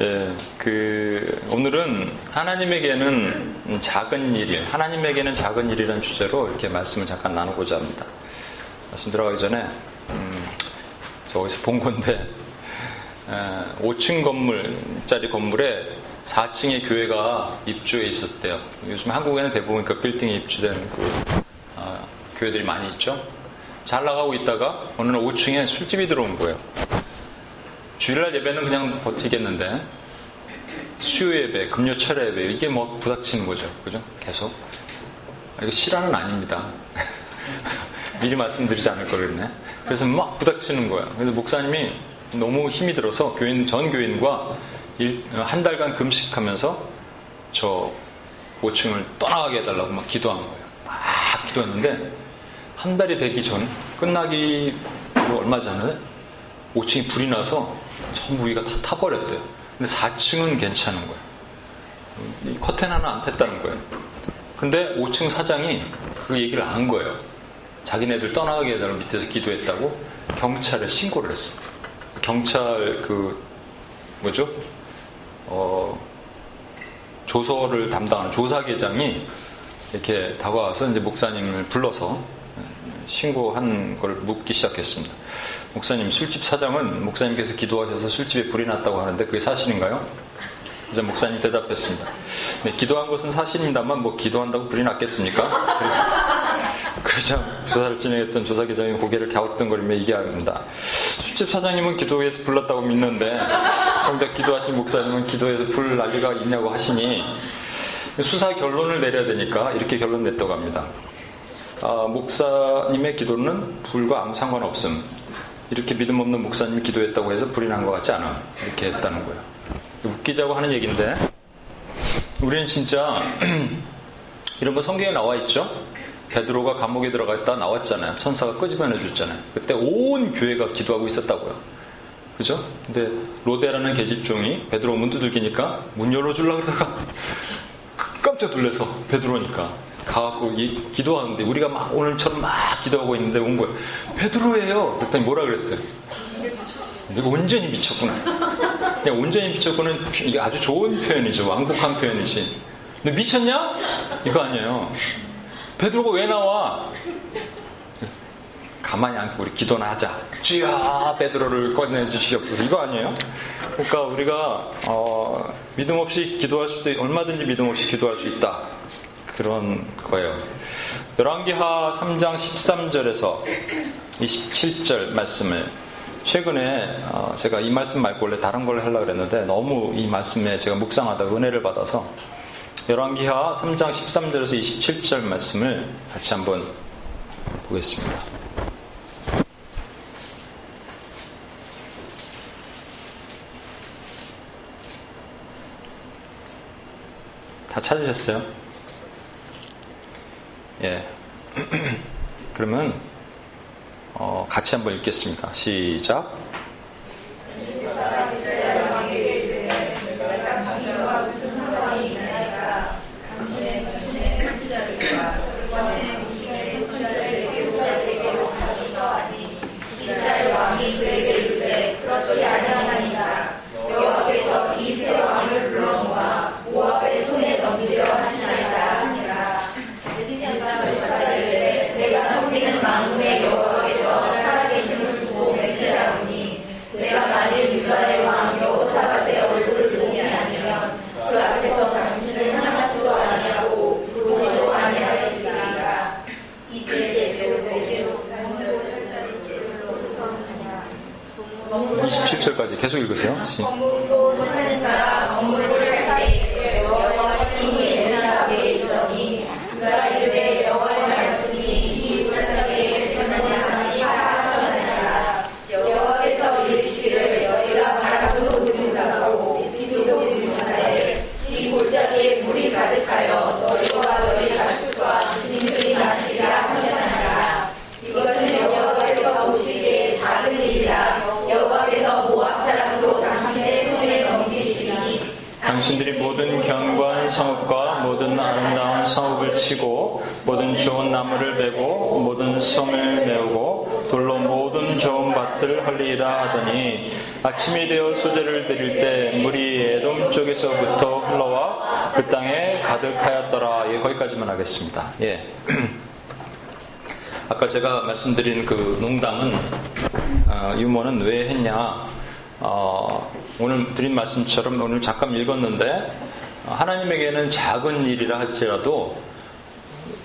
예, 그 오늘은 하나님에게는 작은 일, 하나님에게는 작은 일이라는 주제로 이렇게 말씀을 잠깐 나누고자 합니다. 말씀 들어가기 전에 음, 저기서 본 건데 에, 5층 건물짜리 건물에 4층의 교회가 입주해 있었대요. 요즘 한국에는 대부분 그 빌딩에 입주되는 그 어, 교회들이 많이 있죠. 잘 나가고 있다가 어느 날 5층에 술집이 들어온 거예요. 주일날 예배는 그냥 버티겠는데 수요 예배, 금요철 예배 이게 뭐 부닥치는 거죠. 그죠? 계속. 이거 실화는 아닙니다. 미리 말씀드리지 않을 걸 그랬네. 그래서 막 부닥치는 거예요. 그래서 목사님이 너무 힘이 들어서 교인, 전 교인과 일, 한 달간 금식하면서 저 5층을 떠나가게 해달라고 막 기도한 거예요. 막 기도했는데 한 달이 되기 전, 끝나기 얼마 전에 5층이 불이 나서 전부 위가 다 타버렸대요. 근데 4층은 괜찮은 거예요. 커튼 하나 안 탔다는 거예요. 근데 5층 사장이 그 얘기를 안 거예요. 자기네들 떠나가게 해달라고 밑에서 기도했다고 경찰에 신고를 했어. 경찰 그 뭐죠? 어, 조서를 담당하는 조사계장이 이렇게 다가와서 이제 목사님을 불러서 신고한 걸 묻기 시작했습니다. 목사님, 술집 사장은 목사님께서 기도하셔서 술집에 불이 났다고 하는데 그게 사실인가요? 이제 목사님 대답했습니다. 네, 기도한 것은 사실입니다만 뭐 기도한다고 불이 났겠습니까? 그러자 조사를 진행했던 조사기장이 고개를 갸우뚱거리며 얘기합니다. 술집 사장님은 기도해서 불났다고 믿는데 정작 기도하신 목사님은 기도해서 불 난리가 있냐고 하시니 수사 결론을 내려야 되니까 이렇게 결론 냈다고 합니다. 아, 목사님의 기도는 불과 아무 상관없음. 이렇게 믿음 없는 목사님이 기도했다고 해서 불이 난 것 같지 않아. 이렇게 했다는 거예요. 웃기자고 하는 얘기인데, 우리는 진짜 이런 거 성경에 나와 있죠? 베드로가 감옥에 들어가 있다 나왔잖아요. 천사가 끄집어내 줬잖아요. 그때 온 교회가 기도하고 있었다고요. 그죠? 근데 로데라는 계집종이 베드로 문 두들기니까 문 열어주려고 그러다가 깜짝 놀래서 베드로니까 가갖고 기도하는데 우리가 막 오늘처럼 막 기도하고 있는데 온 거예요. 베드로예요. 그랬더니 뭐라 그랬어요? 이거 온전히 미쳤구나. 그냥 온전히 미쳤구는 이게 아주 좋은 표현이죠. 완곡한 표현이지. 근데 미쳤냐? 이거 아니에요. 베드로가 왜 나와? 가만히 앉고 우리 기도나 하자. 주여 베드로를 꺼내주시옵소서. 이거 아니에요? 그러니까 우리가 어, 믿음 없이 기도할 수도 얼마든지 믿음 없이 기도할 수 있다. 그런 거예요. 열왕기하 3장 13절에서 27절 말씀을 최근에 어, 제가 이 말씀 말고 원래 다른 걸 하려고 그랬는데 너무 이 말씀에 제가 묵상하다 은혜를 받아서 열왕기하 3장 13절에서 27절 말씀을 같이 한번 보겠습니다. 다 찾으셨어요? 예. 그러면 어, 같이 한번 읽겠습니다. 시작. 계속 읽으세요. 시. 성을 메우고 돌로 모든 좋은 밭을 헐리라 하더니 아침이 되어 소재를 드릴 때 물이 땅에서부터 흘러와 그 땅에 가득하였더라. 예, 거기까지만 하겠습니다. 예. 아까 제가 말씀드린 그 농담은 어, 유머는 왜 했냐? 어, 오늘 드린 말씀처럼 오늘 잠깐 읽었는데 어, 하나님에게는 작은 일이라 할지라도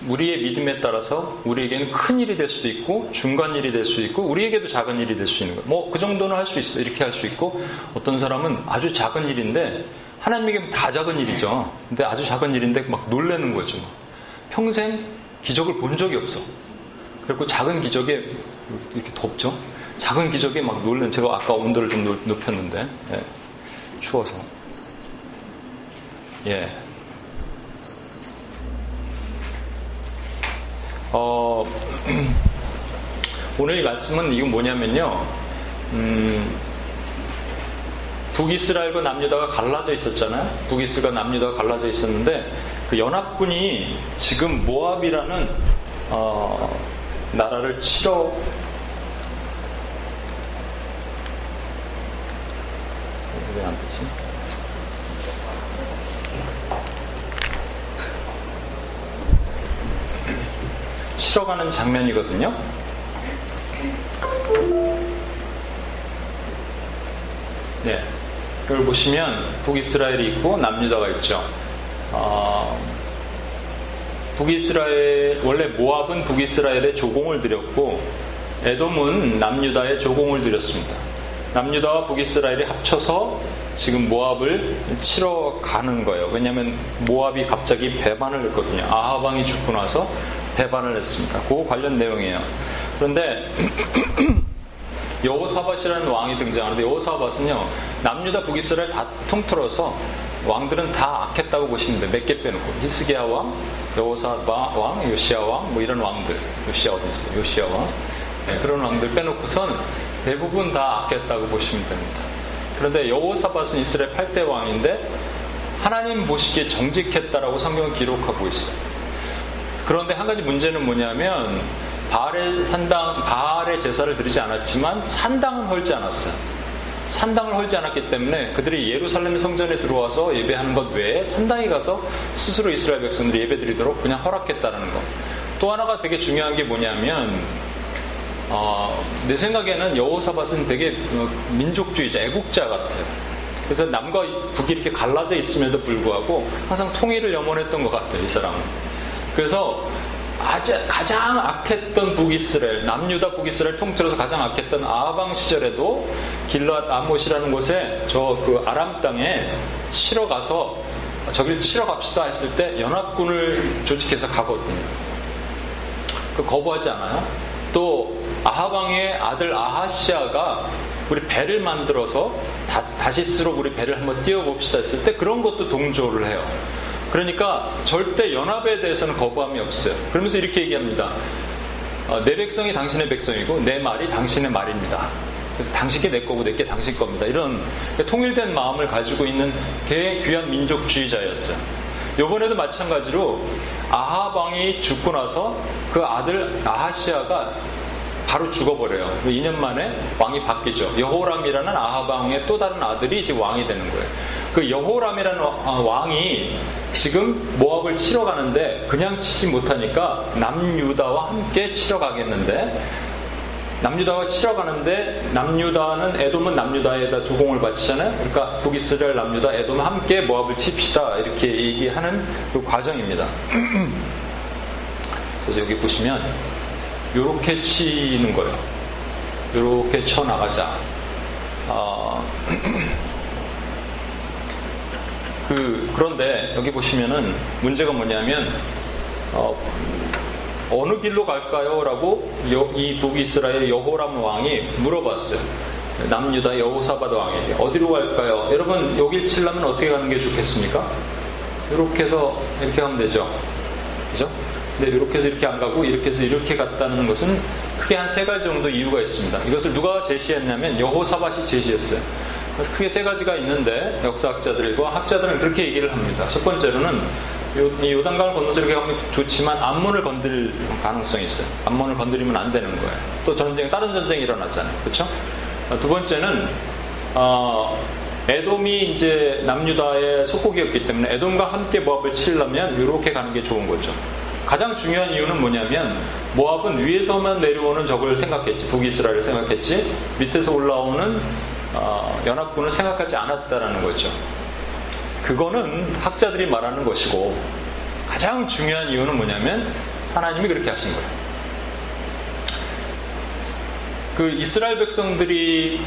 우리의 믿음에 따라서 우리에게는 큰 일이 될 수도 있고 중간 일이 될 수 있고 우리에게도 작은 일이 될 수 있는 거예요. 뭐 그 정도는 할 수 있어 이렇게 할 수 있고 어떤 사람은 아주 작은 일인데 하나님에게는 다 작은 일이죠. 근데 아주 작은 일인데 막 놀래는 거죠. 평생 기적을 본 적이 없어. 그리고 작은 기적에 이렇게 덥죠. 작은 기적에 막 놀란 제가 아까 온도를 좀 높였는데 예, 추워서 예. 어, 오늘 이 말씀은 이건 뭐냐면요. 음, 북이스라엘과 남유다가 갈라져 있었잖아요. 북이스가 남유다가 갈라져 있었는데 그 연합군이 지금 모압이라는 어, 나라를 치러 왜 안 되지? 치러 가는 장면이거든요. 네. 이걸 보시면 북이스라엘이 있고 남유다가 있죠. 어, 북이스라엘 원래 모압은 북이스라엘에 조공을 드렸고 에돔은 남유다에 조공을 드렸습니다. 남유다와 북이스라엘이 합쳐서 지금 모압을 치러 가는 거예요. 왜냐하면 모압이 갑자기 배반을 했거든요. 아하방이 죽고 나서 배반을 했습니다. 그 관련 내용이에요. 그런데 여호사밧이라는 왕이 등장하는데 여호사밧은요 남유다 북이스라엘 다 통틀어서 왕들은 다 악했다고 보시면 돼요. 몇 개 빼놓고 히스기야 왕, 여호사밧 왕, 요시야 왕, 뭐 이런 왕들. 요시야 어디 있어요? 요시야 왕. 네, 그런 왕들 빼놓고선 대부분 다 악했다고 보시면 됩니다. 그런데 여호사밧은 이스라엘 8대 왕인데 하나님 보시기에 정직했다라고 성경은 기록하고 있어요. 그런데 한 가지 문제는 뭐냐면 바알의 산당, 바알의 제사를 드리지 않았지만 산당은 헐지 않았어요. 산당을 헐지 않았기 때문에 그들이 예루살렘 성전에 들어와서 예배하는 것 외에 산당에 가서 스스로 이스라엘 백성들이 예배드리도록 그냥 허락했다는 것. 또 하나가 되게 중요한 게 뭐냐면 어, 내 생각에는 여호사밧은 되게 어, 민족주의자, 애국자 같아요. 그래서 남과 북이 이렇게 갈라져 있음에도 불구하고 항상 통일을 염원했던 것 같아요, 이 사람은. 그래서 가장 악했던 북이스라엘, 남유다 북이스라엘 통틀어서 가장 악했던 아방 시절에도 길랏 아못이라는 곳에 저 그 아람 땅에 치러 가서 저길 치러 갑시다 했을 때 연합군을 조직해서 가거든요. 그 거부하지 않아요? 또 아하방의 아들 아하시아가 우리 배를 만들어서 다시스로 우리 배를 한번 띄워봅시다 했을 때 그런 것도 동조를 해요. 그러니까 절대 연합에 대해서는 거부함이 없어요. 그러면서 이렇게 얘기합니다. 어, 내 백성이 당신의 백성이고 내 말이 당신의 말입니다. 그래서 당신께 내 거고 내게 당신 겁니다. 이런 통일된 마음을 가지고 있는 개 귀한 민족주의자였어요. 요번에도 마찬가지로 아하방이 죽고 나서 그 아들 아하시아가 바로 죽어버려요. 2년 만에 왕이 바뀌죠. 여호람이라는 아하방의 또 다른 아들이 이제 왕이 되는 거예요. 그 여호람이라는 왕이 지금 모압을 치러 가는데 그냥 치지 못하니까 남유다와 함께 치러 가겠는데 남유다가 치러 가는데 남유다는 에돔은 남유다에다 조공을 바치잖아요. 그러니까 북이스라엘 남유다 에돔 함께 모압을 칩시다 이렇게 얘기하는 그 과정입니다. 그래서 여기 보시면 이렇게 치는 거예요. 이렇게 쳐 나가자. 어, 그 그런데 여기 보시면은 문제가 뭐냐면 어, 느 길로 갈까요? 라고 이 북이스라엘 여호람 왕이 물어봤어요. 남유다 여호사바드 왕에게 어디로 갈까요? 여러분 여길 칠려면 어떻게 가는 게 좋겠습니까? 이렇게 해서 이렇게 하면 되죠. 그죠? 근데 이렇게 해서 이렇게 안 가고 이렇게 해서 이렇게 갔다는 것은 크게 한 세 가지 정도 이유가 있습니다. 이것을 누가 제시했냐면 여호사밭이 제시했어요. 크게 세 가지가 있는데 역사학자들과 학자들은 그렇게 얘기를 합니다. 첫 번째로는 요, 요단강을 건너서 이렇게 하면 좋지만 암문을 건드릴 가능성이 있어요. 암문을 건드리면 안 되는 거예요. 또 전쟁, 다른 전쟁이 일어났잖아요. 그렇죠? 두 번째는 어, 에돔이 이제 남유다의 속국이었기 때문에 에돔과 함께 모압을 치려면 이렇게 가는 게 좋은 거죠. 가장 중요한 이유는 뭐냐면 모압은 위에서만 내려오는 적을 생각했지 북이스라엘을 생각했지 밑에서 올라오는 어, 연합군을 생각하지 않았다라는 거죠. 그거는 학자들이 말하는 것이고 가장 중요한 이유는 뭐냐면 하나님이 그렇게 하신 거예요. 그 이스라엘 백성들이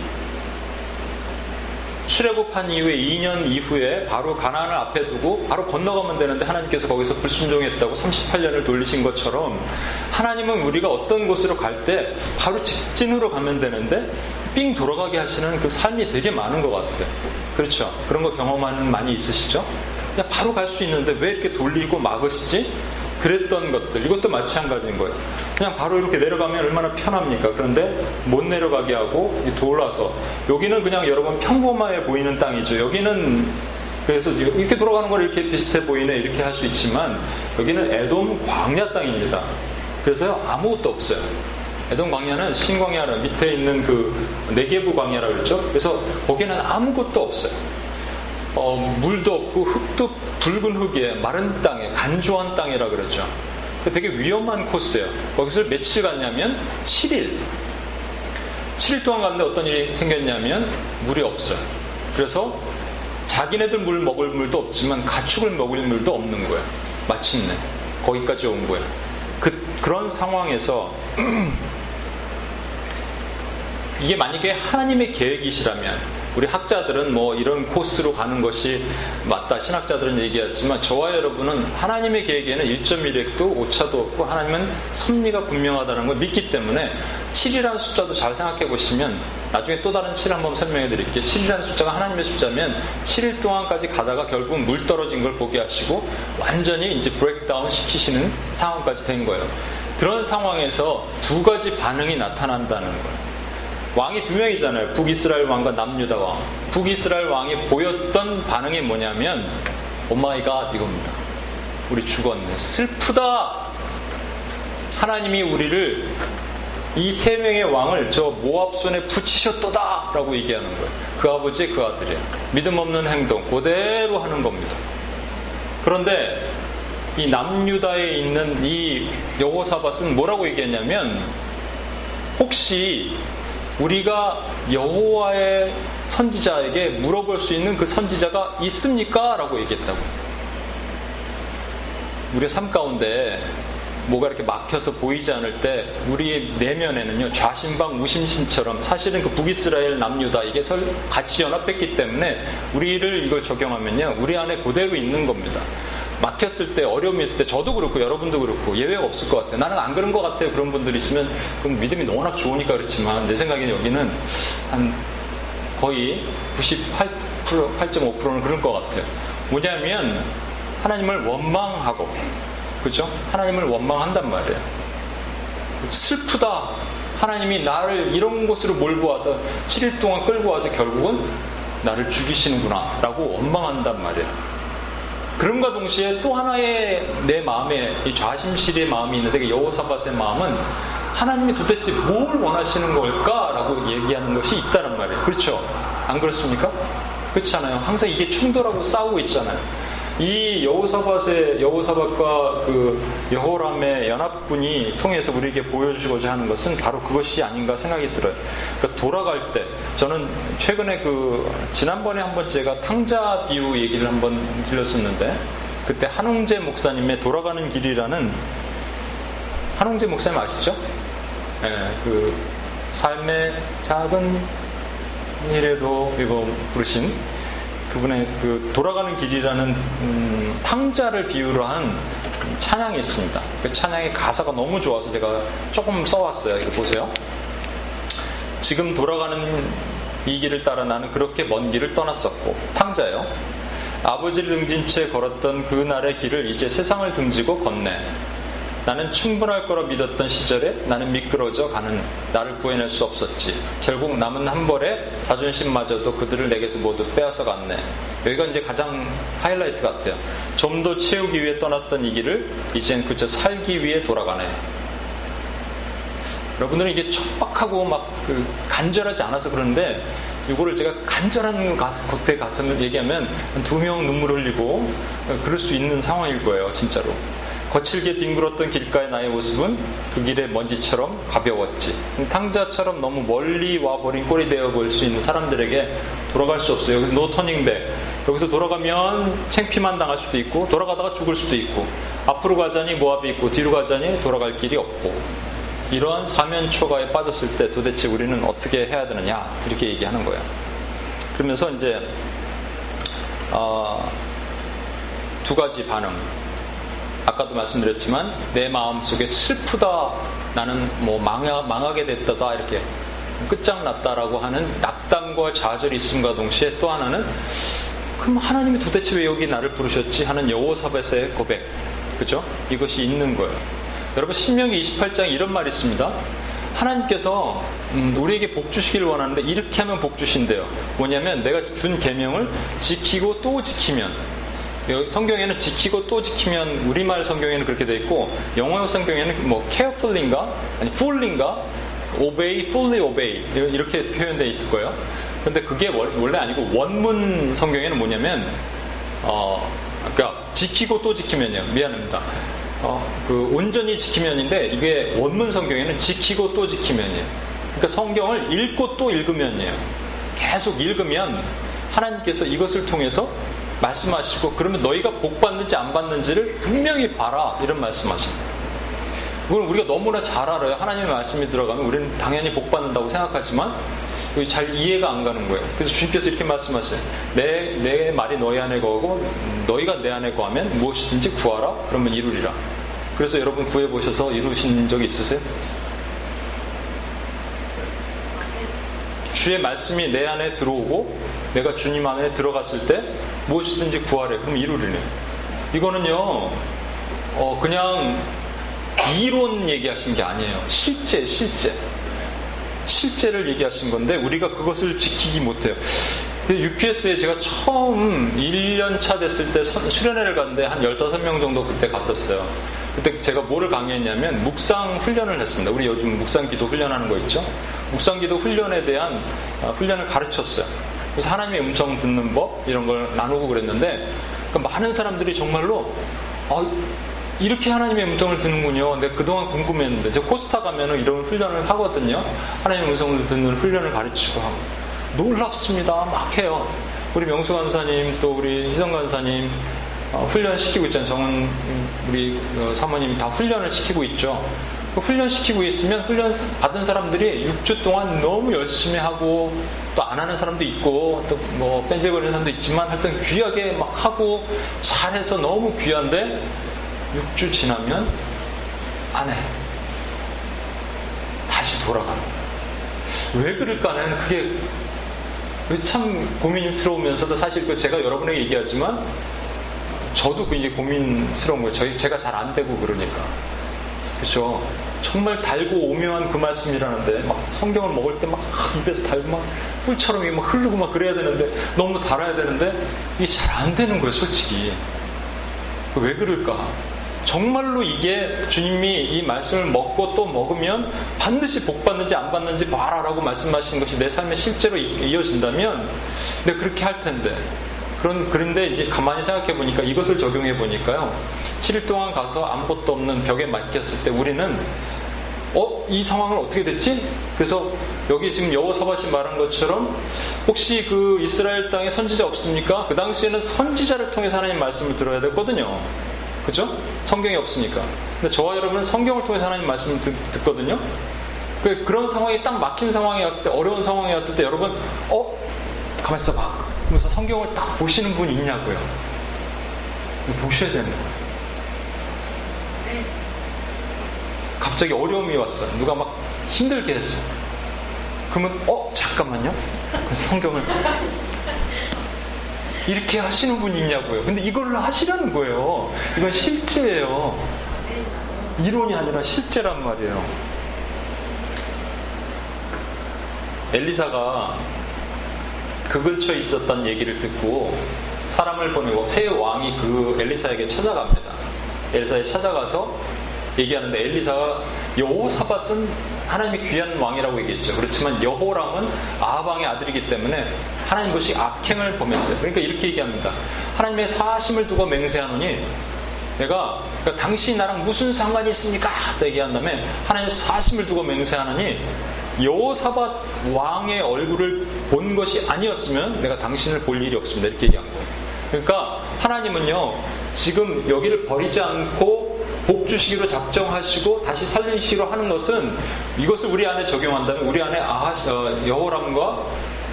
출애굽한 이후에 2년 이후에 바로 가나안을 앞에 두고 바로 건너가면 되는데 하나님께서 거기서 불순종했다고 38년을 돌리신 것처럼 하나님은 우리가 어떤 곳으로 갈 때 바로 직진으로 가면 되는데 삥 돌아가게 하시는 그 삶이 되게 많은 것 같아요. 그렇죠. 그런 거 경험하는 많이 있으시죠? 그냥 바로 갈 수 있는데 왜 이렇게 돌리고 막으시지? 그랬던 것들 이것도 마찬가지인 거예요. 그냥 바로 이렇게 내려가면 얼마나 편합니까? 그런데 못 내려가게 하고 돌아서 여기는 그냥 여러분 평범해 보이는 땅이죠. 여기는 그래서 이렇게 돌아가는 걸 이렇게 비슷해 보이네 이렇게 할 수 있지만 여기는 에돔 광야 땅입니다. 그래서 아무것도 없어요. 에돔 광야는 신광야는 밑에 있는 그 네개부 광야라고 그랬죠. 그래서 거기는 아무것도 없어요. 어, 물도 없고 흙도 붉은 흙에 마른 땅에 간조한 땅이라 그러죠. 되게 위험한 코스예요. 거기서 며칠 갔냐면 7일. 7일 동안 갔는데 어떤 일이 생겼냐면 물이 없어요. 그래서 자기네들 물 먹을 물도 없지만 가축을 먹을 물도 없는 거예요. 마침내 거기까지 온 거예요. 그, 그런 상황에서 이게 만약에 하나님의 계획이시라면 우리 학자들은 뭐 이런 코스로 가는 것이 맞다. 신학자들은 얘기하지만 저와 여러분은 하나님의 계획에는 1.1핵도 오차도 없고 하나님은 섭리가 분명하다는 걸 믿기 때문에 7이라는 숫자도 잘 생각해 보시면 나중에 또 다른 7 한번 설명해 드릴게요. 7이라는 숫자가 하나님의 숫자면 7일 동안까지 가다가 결국 물 떨어진 걸 보게 하시고 완전히 이제 breakdown 시키시는 상황까지 된 거예요. 그런 상황에서 두 가지 반응이 나타난다는 거예요. 왕이 두 명이잖아요. 북이스라엘 왕과 남유다 왕. 북이스라엘 왕이 보였던 반응이 뭐냐면 oh my god 이겁니다. 우리 죽었네. 슬프다. 하나님이 우리를 이 세 명의 왕을 저 모압 손에 붙이셨도다 라고 얘기하는 거예요. 그 아버지 그 아들이에요. 믿음 없는 행동 그대로 하는 겁니다. 그런데 이 남유다에 있는 이 여호사밧은 뭐라고 얘기했냐면 혹시 우리가 여호와의 선지자에게 물어볼 수 있는 그 선지자가 있습니까? 라고 얘기했다고. 우리의 삶 가운데 뭐가 이렇게 막혀서 보이지 않을 때 우리의 내면에는요 좌심방 우심심처럼 사실은 그 북이스라엘 남유다 이게 같이 연합했기 때문에 우리를 이걸 적용하면요 우리 안에 그대로 있는 겁니다. 막혔을 때 어려움이 있을 때 저도 그렇고 여러분도 그렇고 예외가 없을 것 같아요. 나는 안 그런 것 같아요. 그런 분들이 있으면 그럼 믿음이 워낙 좋으니까 그렇지만 내 생각에는 여기는 한 거의 98% 8.5%는 그런 것 같아요. 뭐냐면 하나님을 원망하고 그죠? 하나님을 원망한단 말이에요. 슬프다. 하나님이 나를 이런 곳으로 몰고 와서 7일 동안 끌고 와서 결국은 나를 죽이시는구나 라고 원망한단 말이에요. 그럼과 동시에 또 하나의 내 마음에 이 좌심실의 마음이 있는데 그 여호사밧의 마음은 하나님이 도대체 뭘 원하시는 걸까라고 얘기하는 것이 있다란 말이에요. 그렇죠? 안 그렇습니까? 그렇지 않아요. 항상 이게 충돌하고 싸우고 있잖아요. 이 여호사밧의 여호사밧과 그 여호람의 연합군이 통해서 우리에게 보여주고자 하는 것은 바로 그것이 아닌가 생각이 들어요. 그러니까 돌아갈 때 저는 최근에 그 지난번에 한번 제가 탕자 비유 얘기를 한번 들렸었는데 그때 한웅재 목사님의 돌아가는 길이라는 한웅재 목사님 아시죠? 네, 그 삶의 작은 일에도 이거 부르신 그분의 그 돌아가는 길이라는 음, 탕자를 비유로 한 찬양이 있습니다. 그 찬양의 가사가 너무 좋아서 제가 조금 써왔어요. 이거 보세요. 지금 돌아가는 이 길을 따라 나는 그렇게 먼 길을 떠났었고 탕자요. 아버지를 등진 채 걸었던 그날의 길을 이제 세상을 등지고 걷네. 나는 충분할 거라 믿었던 시절에 나는 미끄러져 가는 나를 구해낼 수 없었지. 결국 남은 한 벌에 자존심마저도 그들을 내게서 모두 빼앗아 갔네. 여기가 이제 가장 하이라이트 같아요. 좀 더 채우기 위해 떠났던 이 길을 이젠 그저 살기 위해 돌아가네. 여러분들은 이게 척박하고 막 그 간절하지 않아서 그러는데 이거를 제가 간절한 가슴, 겉에 가슴을 얘기하면 두 명 눈물 흘리고 그럴 수 있는 상황일 거예요, 진짜로. 거칠게 뒹굴었던 길가의 나의 모습은 그 길의 먼지처럼 가벼웠지. 탕자처럼 너무 멀리 와버린 꼴이 되어 볼 수 있는 사람들에게 돌아갈 수 없어요. 여기서 노 터닝백. 여기서 돌아가면 챙피만 당할 수도 있고, 돌아가다가 죽을 수도 있고, 앞으로 가자니 모압이 있고, 뒤로 가자니 돌아갈 길이 없고, 이러한 사면초가에 빠졌을 때 도대체 우리는 어떻게 해야 되느냐 이렇게 얘기하는 거예요. 그러면서 이제 어, 두 가지 반응. 아까도 말씀드렸지만 내 마음 속에 슬프다 나는 뭐 망하, 망하게 됐다다 이렇게 끝장났다라고 하는 낙담과 좌절이 있음과 동시에 또 하나는 그럼 하나님이 도대체 왜 여기 나를 부르셨지 하는 여호사벳의 고백 그죠? 이것이 있는 거예요. 여러분 신명기 28장에 이런 말이 있습니다. 하나님께서 음, 우리에게 복 주시기를 원하는데 이렇게 하면 복 주신대요. 뭐냐면 내가 준 계명을 지키고 또 지키면 성경에는 지키고 또 지키면 우리말 성경에는 그렇게 돼 있고 영어 성경에는 뭐 carefully인가 아니 fully인가 obey, fully obey 이렇게 표현되어 있을 거예요. 근데 그게 원래 아니고 원문 성경에는 뭐냐면 어 그러니까 지키고 또 지키면요. 미안합니다. 어, 그 온전히 지키면인데 이게 원문 성경에는 지키고 또 지키면이에요. 그러니까 성경을 읽고 또 읽으면이에요. 계속 읽으면 하나님께서 이것을 통해서 말씀하시고 그러면 너희가 복 받는지 안 받는지를 분명히 봐라 이런 말씀하십니다. 그건 우리가 너무나 잘 알아요. 하나님의 말씀이 들어가면 우리는 당연히 복 받는다고 생각하지만 잘 이해가 안 가는 거예요. 그래서 주님께서 이렇게 말씀하세요. 내, 내 말이 너희 안에 거고 너희가 내 안에 거하면 무엇이든지 구하라. 그러면 이루리라. 그래서 여러분 구해보셔서 이루신 적 있으세요? 주의 말씀이 내 안에 들어오고 내가 주님 안에 들어갔을 때 무엇이든지 구하래. 그럼 이루리네. 이거는요, 어, 그냥 이론 얘기하신 게 아니에요. 실제, 실제. 실제를 얘기하신 건데 우리가 그것을 지키기 못해요. UPS에 제가 처음 1년 차 됐을 때 수련회를 갔는데 한 15명 정도 그때 갔었어요. 그때 제가 뭐를 강의했냐면 묵상 훈련을 했습니다. 우리 요즘 묵상 기도 훈련하는 거 있죠? 묵상 기도 훈련에 대한 아, 훈련을 가르쳤어요. 그래서 하나님의 음성 듣는 법 이런 걸 나누고 그랬는데 그 많은 사람들이 정말로 아, 이렇게 하나님의 음성을 듣는군요. 내가 그동안 궁금했는데 저 코스타 가면은 이런 훈련을 하거든요. 하나님의 음성을 듣는 훈련을 가르치고 하고 놀랍습니다. 막 해요. 우리 명수 간사님 또 우리 희성 간사님 어, 훈련 시키고 있잖아요. 정은 우리 어, 사모님 다 훈련을 시키고 있죠. 그 훈련 시키고 있으면 훈련 받은 사람들이 6주 동안 너무 열심히 하고 또 안 하는 사람도 있고 또 뭐 뺀질거리는 사람도 있지만 하여튼 귀하게 막 하고 잘해서 너무 귀한데 6주 지나면 안 해. 다시 돌아가. 왜 그럴까는 그게 참 고민스러우면서도 사실 그 제가 여러분에게 얘기하지만 저도 굉장히 고민스러운 거예요. 저희 제가 잘 안 되고 그러니까. 그렇죠. 정말 달고 오묘한 그 말씀이라는데 막 성경을 먹을 때 막 입에서 달고 막 꿀처럼 막 흐르고 막 그래야 되는데 너무 달아야 되는데 이게 잘 안 되는 거예요, 솔직히. 왜 그럴까? 정말로 이게 주님이 이 말씀을 먹고 또 먹으면 반드시 복 받는지 안 받는지 봐라라고 말씀하신 것이 내 삶에 실제로 이어진다면 내가 그렇게 할 텐데 그런 그런데 이제 가만히 생각해 보니까 이것을 적용해 보니까요 7일 동안 가서 아무것도 없는 벽에 맡겼을 때 우리는 어? 이 상황은 어떻게 됐지? 그래서 여기 지금 여호사밭이 말한 것처럼 혹시 그 이스라엘 땅에 선지자 없습니까? 그 당시에는 선지자를 통해서 하나님 말씀을 들어야 됐거든요. 그죠? 성경이 없으니까. 근데 저와 여러분은 성경을 통해서 하나님 말씀을 듣, 거든요 그, 그런 상황이 딱 막힌 상황이었을 때, 어려운 상황이었을 때, 여러분, 어? 가만 있어 봐. 그러면서 성경을 딱 보시는 분 있냐고요. 보셔야 되는 거예요. 갑자기 어려움이 왔어요. 누가 막 힘들게 했어. 그러면, 어? 잠깐만요. 성경을 이렇게 하시는 분이 있냐고요. 근데 이걸로 하시라는 거예요. 이건 실제예요. 이론이 아니라 실제란 말이에요. 엘리사가 그 근처에 있었던 얘기를 듣고 사람을 보내고 새 왕이 그 엘리사에게 찾아갑니다. 엘리사에 찾아가서 얘기하는데 엘리사가 여호사밧은 하나님이 귀한 왕이라고 얘기했죠. 그렇지만 여호람은 아방의 아들이기 때문에 하나님 것이 악행을 범했어요. 그러니까 이렇게 얘기합니다. 하나님의 사심을 두고 맹세하노니 내가 그러니까 당신이 나랑 무슨 상관이 있습니까? 얘기한 다음에 하나님의 사심을 두고 맹세하노니 여호사밧 왕의 얼굴을 본 것이 아니었으면 내가 당신을 볼 일이 없습니다. 이렇게 얘기한 거예요. 그러니까 하나님은요 지금 여기를 버리지 않고 복 주시기로 작정하시고 다시 살리시기로 하는 것은 이것을 우리 안에 적용한다면 우리 안에 아하 어, 여호람과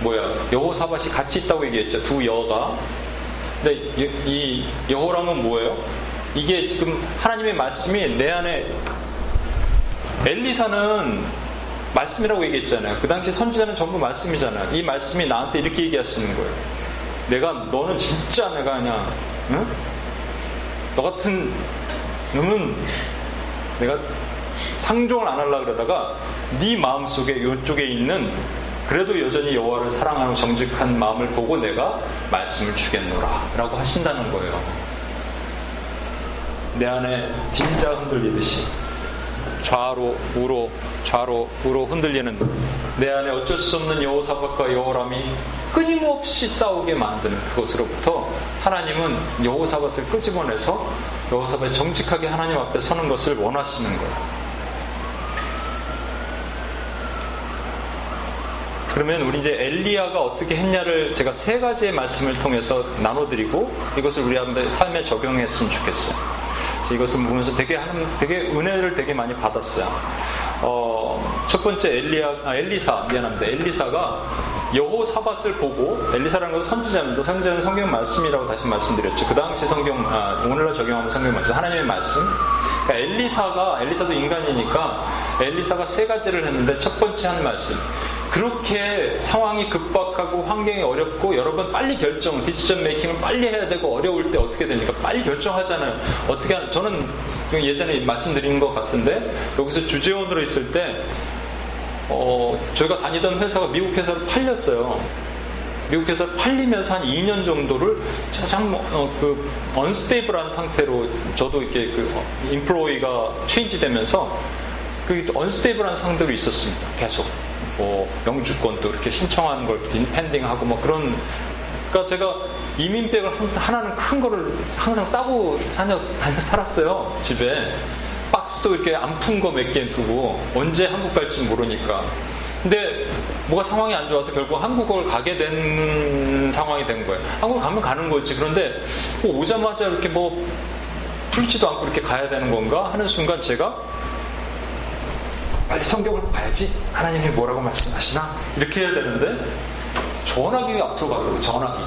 뭐야 여호사밧이 같이 있다고 얘기했죠 두 여가 근데 이 여호람은 뭐예요? 이게 지금 하나님의 말씀이 내 안에 엘리사는 말씀이라고 얘기했잖아요. 그 당시 선지자는 전부 말씀이잖아요. 이 말씀이 나한테 이렇게 얘기하시는 거예요. 내가 너는 진짜 내가 그냥 응? 너 같은 놈은 내가 상종을 안 하려 그러다가 네 마음 속에 이쪽에 있는 그래도 여전히 여호와를 사랑하는 정직한 마음을 보고 내가 말씀을 주겠노라 라고 하신다는 거예요. 내 안에 진짜 흔들리듯이 좌로 우로 좌로 우로 흔들리는 내 안에 어쩔 수 없는 여호사밧과 여호람이 끊임없이 싸우게 만드는 그것으로부터 하나님은 여호사밧을 끄집어내서 여호사밧이 정직하게 하나님 앞에 서는 것을 원하시는 거예요. 그러면 우리 이제 엘리야가 어떻게 했냐를 제가 세 가지의 말씀을 통해서 나눠드리고 이것을 우리 삶에 적용했으면 좋겠어요. 이것을 보면서 되게 하는 되게 은혜를 되게 많이 받았어요. 어, 첫 번째 엘리야 아, 엘리사 미안합니다. 엘리사가 여호사밧을 보고 엘리사라는 것은 선지자입니다. 선지자는 성경 말씀이라고 다시 말씀드렸죠. 그 당시 성경 아, 오늘날 적용하는 성경 말씀 하나님의 말씀. 그러니까 엘리사가 엘리사도 인간이니까 엘리사가 세 가지를 했는데 첫 번째 한 말씀. 그렇게 상황이 급박하고 환경이 어렵고 여러 번 빨리 결정, decision making을 빨리 해야 되고 어려울 때 어떻게 됩니까? 빨리 결정하잖아요. 어떻게 하는, 저는 예전에 말씀드린 것 같은데 여기서 주재원으로 있을 때 어, 저희가 다니던 회사가 미국 회사로 팔렸어요. 미국 회사 팔리면서 한 2년 정도를 가장 어, 그 unstable한 상태로 저도 이렇게 그 employer가 change 되면서 그 언스테이블한 상태로 있었습니다. 계속. 뭐 영주권도 이렇게 신청하는 걸 펜딩하고 뭐 그런 그러니까 제가 이민백을 하나는 큰 거를 항상 싸고 다녀, 다녀 살았어요 집에. 박스도 이렇게 안 푼 거 몇 개 두고 언제 한국 갈지 모르니까. 근데 뭐가 상황이 안 좋아서 결국 한국을 가게 된 상황이 된 거예요. 한국 가면 가는 거지. 그런데 뭐 오자마자 이렇게 뭐 풀지도 않고 이렇게 가야 되는 건가 하는 순간 제가 빨리 성경을 봐야지. 하나님이 뭐라고 말씀하시나? 이렇게 해야 되는데, 전화기 앞으로 가더라고, 전화기.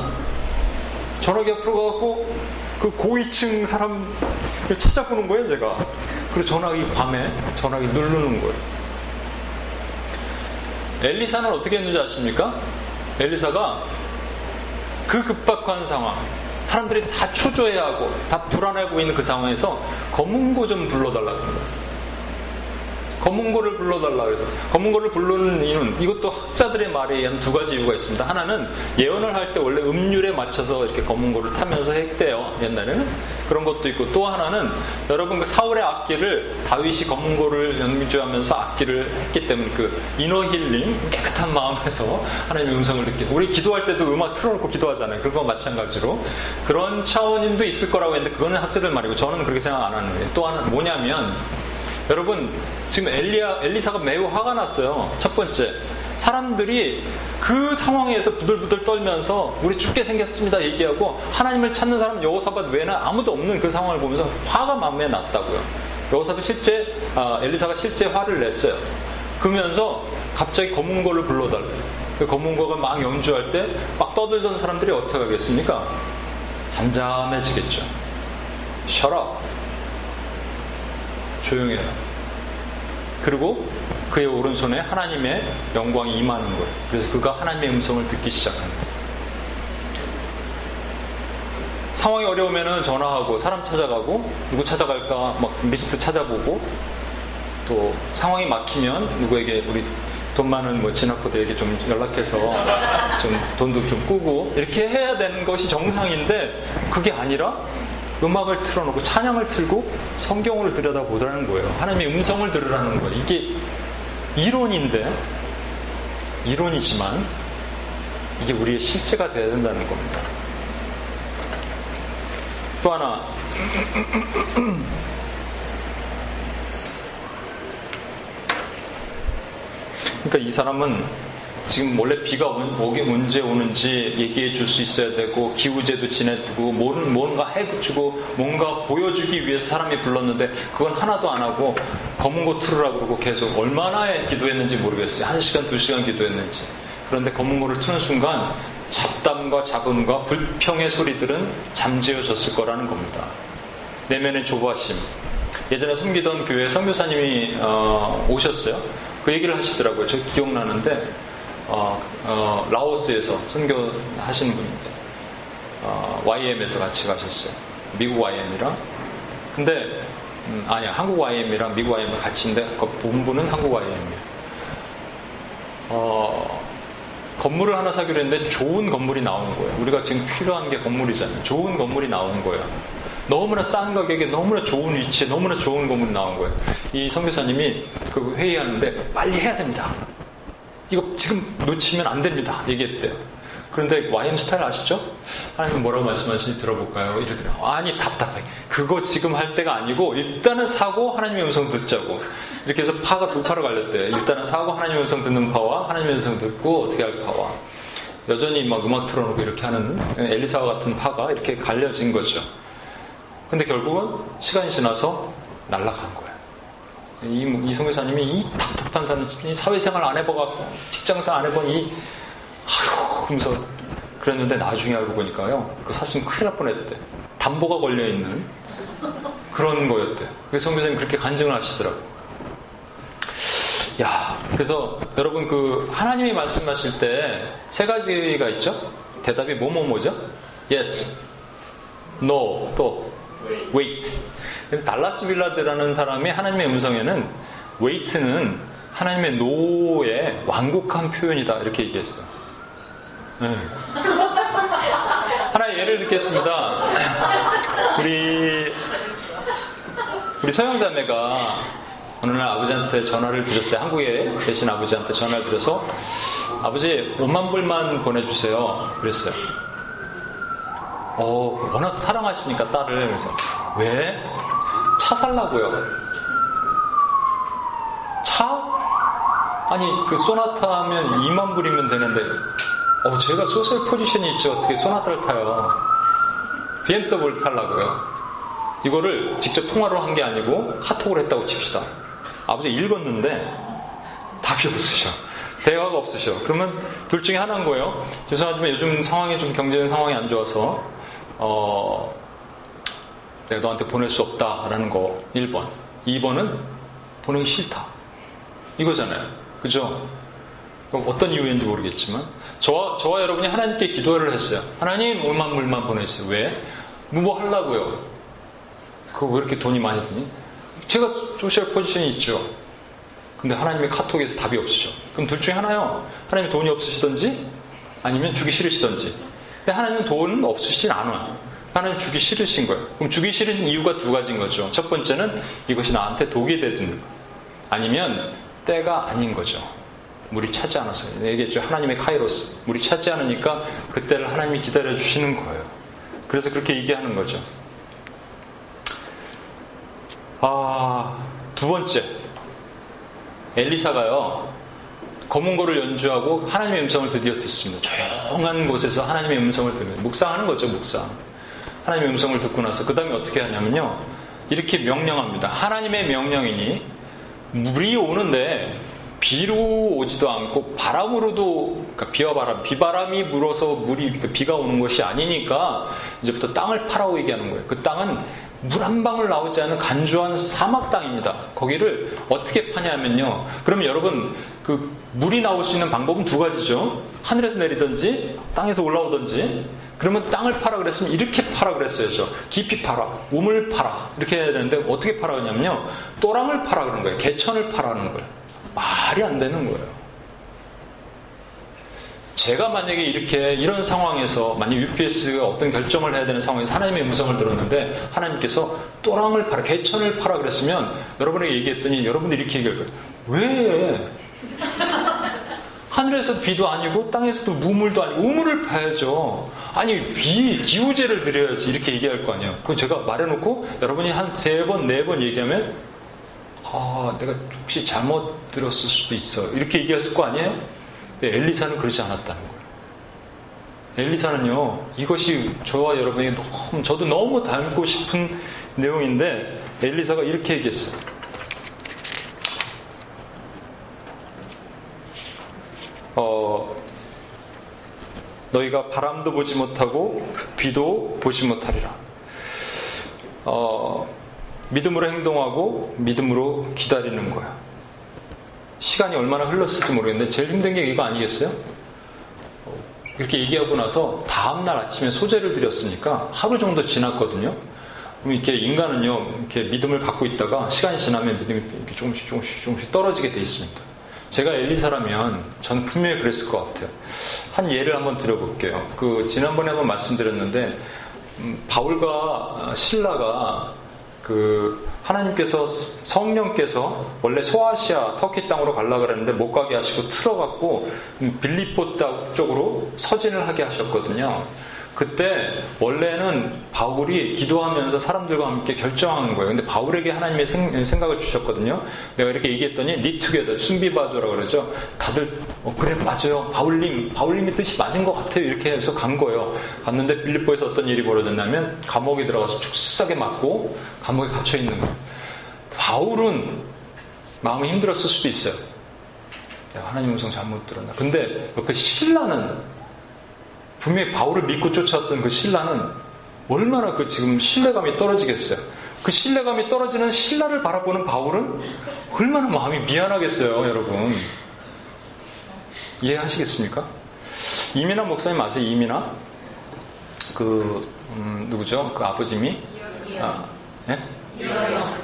전화기 앞으로 가갖고, 그 고위층 사람을 찾아보는 거예요, 제가. 그리고 전화기 밤에 전화기 누르는 거예요. 엘리사는 어떻게 했는지 아십니까? 엘리사가 그 급박한 상황, 사람들이 다 초조해하고 다 불안하고 있는 그 상황에서 검은고 좀 불러달라는 거예요. 검은고를 불러달라 그래서 검은고를 부르는 이유는 이것도 학자들의 말에 의한 두 가지 이유가 있습니다. 하나는 예언을 할 때 원래 음률에 맞춰서 이렇게 검은고를 타면서 했대요. 옛날에는 그런 것도 있고 또 하나는 여러분 그 사울의 악기를 다윗이 검은고를 연주하면서 악기를 했기 때문에 그 이너 힐링 깨끗한 마음에서 하나님의 음성을 듣기. 우리 기도할 때도 음악 틀어놓고 기도하잖아요. 그거 마찬가지로 그런 차원인도 있을 거라고 했는데 그거는 학자들 말이고 저는 그렇게 생각 안 하는 거예요. 또 하나 뭐냐면 여러분 지금 엘리야 엘리사가 매우 화가 났어요. 첫 번째 사람들이 그 상황에서 부들부들 떨면서 우리 죽게 생겼습니다 얘기하고 하나님을 찾는 사람 여호사밧 외에는 아무도 없는 그 상황을 보면서 화가 마음에 났다고요. 여호사밧 실제 아, 엘리사가 실제 화를 냈어요. 그러면서 갑자기 검은고를 불러달래요. 그 검은고가 막 연주할 때 막 떠들던 사람들이 어떻게 하겠습니까? 잠잠해지겠죠. Up. 조용해요. 그리고 그의 오른손에 하나님의 영광이 임하는 거예요. 그래서 그가 하나님의 음성을 듣기 시작합니다. 상황이 어려우면 전화하고 사람 찾아가고 누구 찾아갈까 막 리스트 찾아보고 또 상황이 막히면 누구에게 우리 돈 많은 뭐 진학코드에게 좀 연락해서 좀 돈도 좀 꾸고 이렇게 해야 되는 것이 정상인데 그게 아니라 음악을 틀어놓고 찬양을 틀고 성경을 들여다보라는 거예요. 하나님의 음성을 들으라는 거예요. 이게 이론인데, 이론이지만, 이게 우리의 실제가 되어야 된다는 겁니다. 또 하나, 그러니까 이 사람은 지금 원래 비가 오게 언제 오는지 얘기해 줄 수 있어야 되고 기후제도 지내두고 뭔가 해주고 뭔가 보여주기 위해서 사람이 불렀는데 그건 하나도 안 하고 검은 고 틀으라 그러고 계속 얼마나 기도했는지 모르겠어요. 한 시간 두 시간 기도했는지. 그런데 검은 고를 트는 순간 잡담과 잡음과 불평의 소리들은 잠재워졌을 거라는 겁니다. 내면의 조바심. 예전에 섬기던 교회 선교사님이 어, 오셨어요. 그 얘기를 하시더라고요. 저 기억나는데 어, 어, 라오스에서 선교하시는 분인데 어, YM에서 같이 가셨어요. 미국 YM이랑 근데 음, 아니야 한국 YM이랑 미국 YM을 같이 있는데 그 본부는 한국 YM이에요. 어, 건물을 하나 사기로 했는데 좋은 건물이 나오는 거예요. 우리가 지금 필요한 게 건물이잖아요. 좋은 건물이 나오는 거예요. 너무나 싼 가격에 너무나 좋은 위치에 너무나 좋은 건물이 나온 거예요. 이 선교사님이 그 회의하는데 빨리 해야 됩니다. 이거 지금 놓치면 안 됩니다. 얘기했대요. 그런데 YM 스타일 아시죠? 하나님 뭐라고 말씀하시는지 들어볼까요? 이러더라고요. 아니, 답답해. 그거 지금 할 때가 아니고, 일단은 사고 하나님의 음성 듣자고. 이렇게 해서 파가 두 파로 갈렸대요. 일단은 사고 하나님의 음성 듣는 파와 하나님의 음성 듣고 어떻게 할 파와. 여전히 막 음악 틀어놓고 이렇게 하는 엘리사와 같은 파가 이렇게 갈려진 거죠. 근데 결국은 시간이 지나서 날아간 거예요. 이, 이 성교사님이 이 답답한 사람이 사회생활 안 해봐갖고 직장생활 안 해본 이 아휴 그러면서 그랬는데 나중에 알고 보니까요 그 샀으면 큰일 날 뻔했대. 담보가 걸려있는 그런 거였대. 그래서 성교사님 그렇게 간증을 하시더라고. 야 그래서 여러분 그 하나님이 말씀하실 때 세 가지가 있죠? 대답이 뭐뭐 뭐죠? Yes no 또 wait 달라스 빌라드라는 사람이 하나님의 음성에는 웨이트는 하나님의 노의 완곡한 표현이다 이렇게 얘기했어. 네. 하나의 예를 듣겠습니다. 우리 우리 서영자매가 어느 날 아버지한테 전화를 드렸어요. 한국에 계신 아버지한테 전화를 드려서 아버지 5만 불만 보내주세요. 그랬어요. 어, 워낙 사랑하시니까 딸을 그래서 왜? 차 살라고요. 차? 아니 그 소나타 하면 2만 불이면 되는데 어 제가 소셜 포지션이 있죠. 어떻게 소나타를 타요? BMW를 살라고요. 이거를 직접 통화로 한 게 아니고 카톡을 했다고 칩시다. 아버지 읽었는데 답이 없으셔. 대화가 없으셔. 그러면 둘 중에 하나인 거예요. 죄송하지만 요즘 상황이 좀 경제적인 상황이 안 좋아서 어 내가 너한테 보낼 수 없다라는 거 1번. 2번은 보내기 싫다. 이거잖아요. 그죠? 어떤 이유인지 모르겠지만 저와, 저와 여러분이 하나님께 기도를 했어요. 하나님 물만 물만 보내주세요. 왜? 뭐 하려고요? 그거 왜 이렇게 돈이 많이 드니? 제가 소셜 포지션이 있죠. 근데 하나님의 카톡에서 답이 없으죠. 그럼 둘 중에 하나요. 하나님 돈이 없으시던지 아니면 주기 싫으시던지. 근데 하나님은 돈은 없으시진 않아요. 하나님 주기 싫으신 거예요. 그럼 주기 싫으신 이유가 두 가지인 거죠. 첫 번째는 이것이 나한테 독이 되든 아니면 때가 아닌 거죠. 물이 차지 않아서 얘기했죠. 하나님의 카이로스. 물이 차지 않으니까 그때를 하나님이 기다려 주시는 거예요. 그래서 그렇게 얘기하는 거죠. 아, 두 번째. 엘리사가요. 검은 고를 연주하고 하나님의 음성을 드디어 듣습니다. 조용한 곳에서 하나님의 음성을 듣는 묵상하는 거죠, 묵상. 하나님의 음성을 듣고 나서 그 다음에 어떻게 하냐면요. 이렇게 명령합니다. 하나님의 명령이니 물이 오는데 비로 오지도 않고 바람으로도 그러니까 비와 바람, 비바람이 불어서 물이 그러니까 비가 오는 것이 아니니까 이제부터 땅을 파라고 얘기하는 거예요. 그 땅은 물 한 방울 나오지 않은 간주한 사막 땅입니다. 거기를 어떻게 파냐면요. 그러면 여러분 그 물이 나올 수 있는 방법은 두 가지죠. 하늘에서 내리든지 땅에서 올라오든지 그러면 땅을 파라 그랬으면 이렇게 파라 그랬어야죠. 깊이 파라, 우물 파라 이렇게 해야 되는데 어떻게 파라 그러냐면요. 또랑을 파라 그러는 거예요. 개천을 파라는 거예요. 말이 안 되는 거예요. 제가 만약에 이렇게 이런 상황에서 만약 UPS가 어떤 결정을 해야 되는 상황에서 하나님의 음성을 들었는데 하나님께서 또랑을 파라, 개천을 파라 그랬으면 여러분에게 얘기했더니 여러분들이 이렇게 얘기할 거예요. 왜 하늘에서 비도 아니고 땅에서도 무물도 아니고 우물을 파야죠. 아니 비 기우제를 드려야지 이렇게 얘기할 거 아니에요. 그 제가 말해놓고 여러분이 한 세 번 네 번 얘기하면 아 내가 혹시 잘못 들었을 수도 있어 이렇게 얘기했을 거 아니에요? 엘리사는 그러지 않았다는 거예요. 엘리사는요 이것이 저와 여러분이 너무 저도 너무 닮고 싶은 내용인데 엘리사가 이렇게 얘기했어요. 어, 너희가 바람도 보지 못하고 비도 보지 못하리라. 어, 믿음으로 행동하고 믿음으로 기다리는 거야. 시간이 얼마나 흘렀을지 모르겠는데 제일 힘든 게 이거 아니겠어요? 이렇게 얘기하고 나서 다음날 아침에 소재를 드렸으니까 하루 정도 지났거든요. 그럼 이렇게 인간은요, 이렇게 믿음을 갖고 있다가 시간이 지나면 믿음이 조금씩 조금씩 조금씩 떨어지게 돼 있습니다. 제가 엘리사라면 전 분명히 그랬을 것 같아요. 한 예를 한번 드려볼게요. 그 지난번에 한번 말씀드렸는데 음, 바울과 신라가 그 하나님께서 성령께서 원래 소아시아 터키 땅으로 가려 그랬는데 못 가게 하시고 틀어갖고 빌리포 쪽으로 서진을 하게 하셨거든요. 그때 원래는 바울이 기도하면서 사람들과 함께 결정하는 거예요. 근데 바울에게 하나님의 생 각을 주셨거든요. 내가 이렇게 얘기했더니 니투게더 순비바조라고 그러죠. 다들 어, 그래 맞아요. 바울님 바울님의 뜻이 맞은 것 같아요. 이렇게 해서 간 거예요. 갔는데 빌립보에서 어떤 일이 벌어졌냐면 감옥에 들어가서 축사게 맞고 감옥에 갇혀 있는 거예요. 바울은 마음이 힘들었을 수도 있어요. 하나님 음성 잘못 들었나. 근데 옆에 신라는 분명히 바울을 믿고 쫓아왔던 그 신라는 얼마나 그 지금 신뢰감이 떨어지겠어요. 그 신뢰감이 떨어지는 신라를 바라보는 바울은 얼마나 마음이 미안하겠어요, 여러분. 이해하시겠습니까? 이민아 목사님 아세요? 이민아? 그 음, 누구죠? 그 아버님이 아, 예?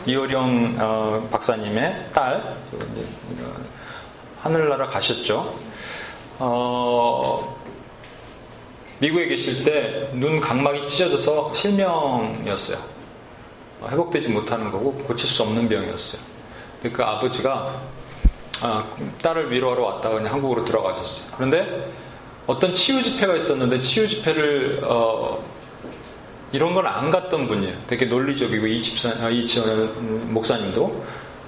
이어령, 어, 박사님의 딸 어, 하늘나라 가셨죠. 어, 미국에 계실 때 눈 각막이 찢어져서 실명이었어요. 어, 회복되지 못하는 거고 고칠 수 없는 병이었어요. 그 아버지가 아, 딸을 위로하러 왔다가 그냥 한국으로 들어가셨어요. 그런데 어떤 치유 집회가 있었는데 치유 집회를 어, 이런 걸 안 갔던 분이에요. 되게 논리적이고 이 집사 아, 이 목사님도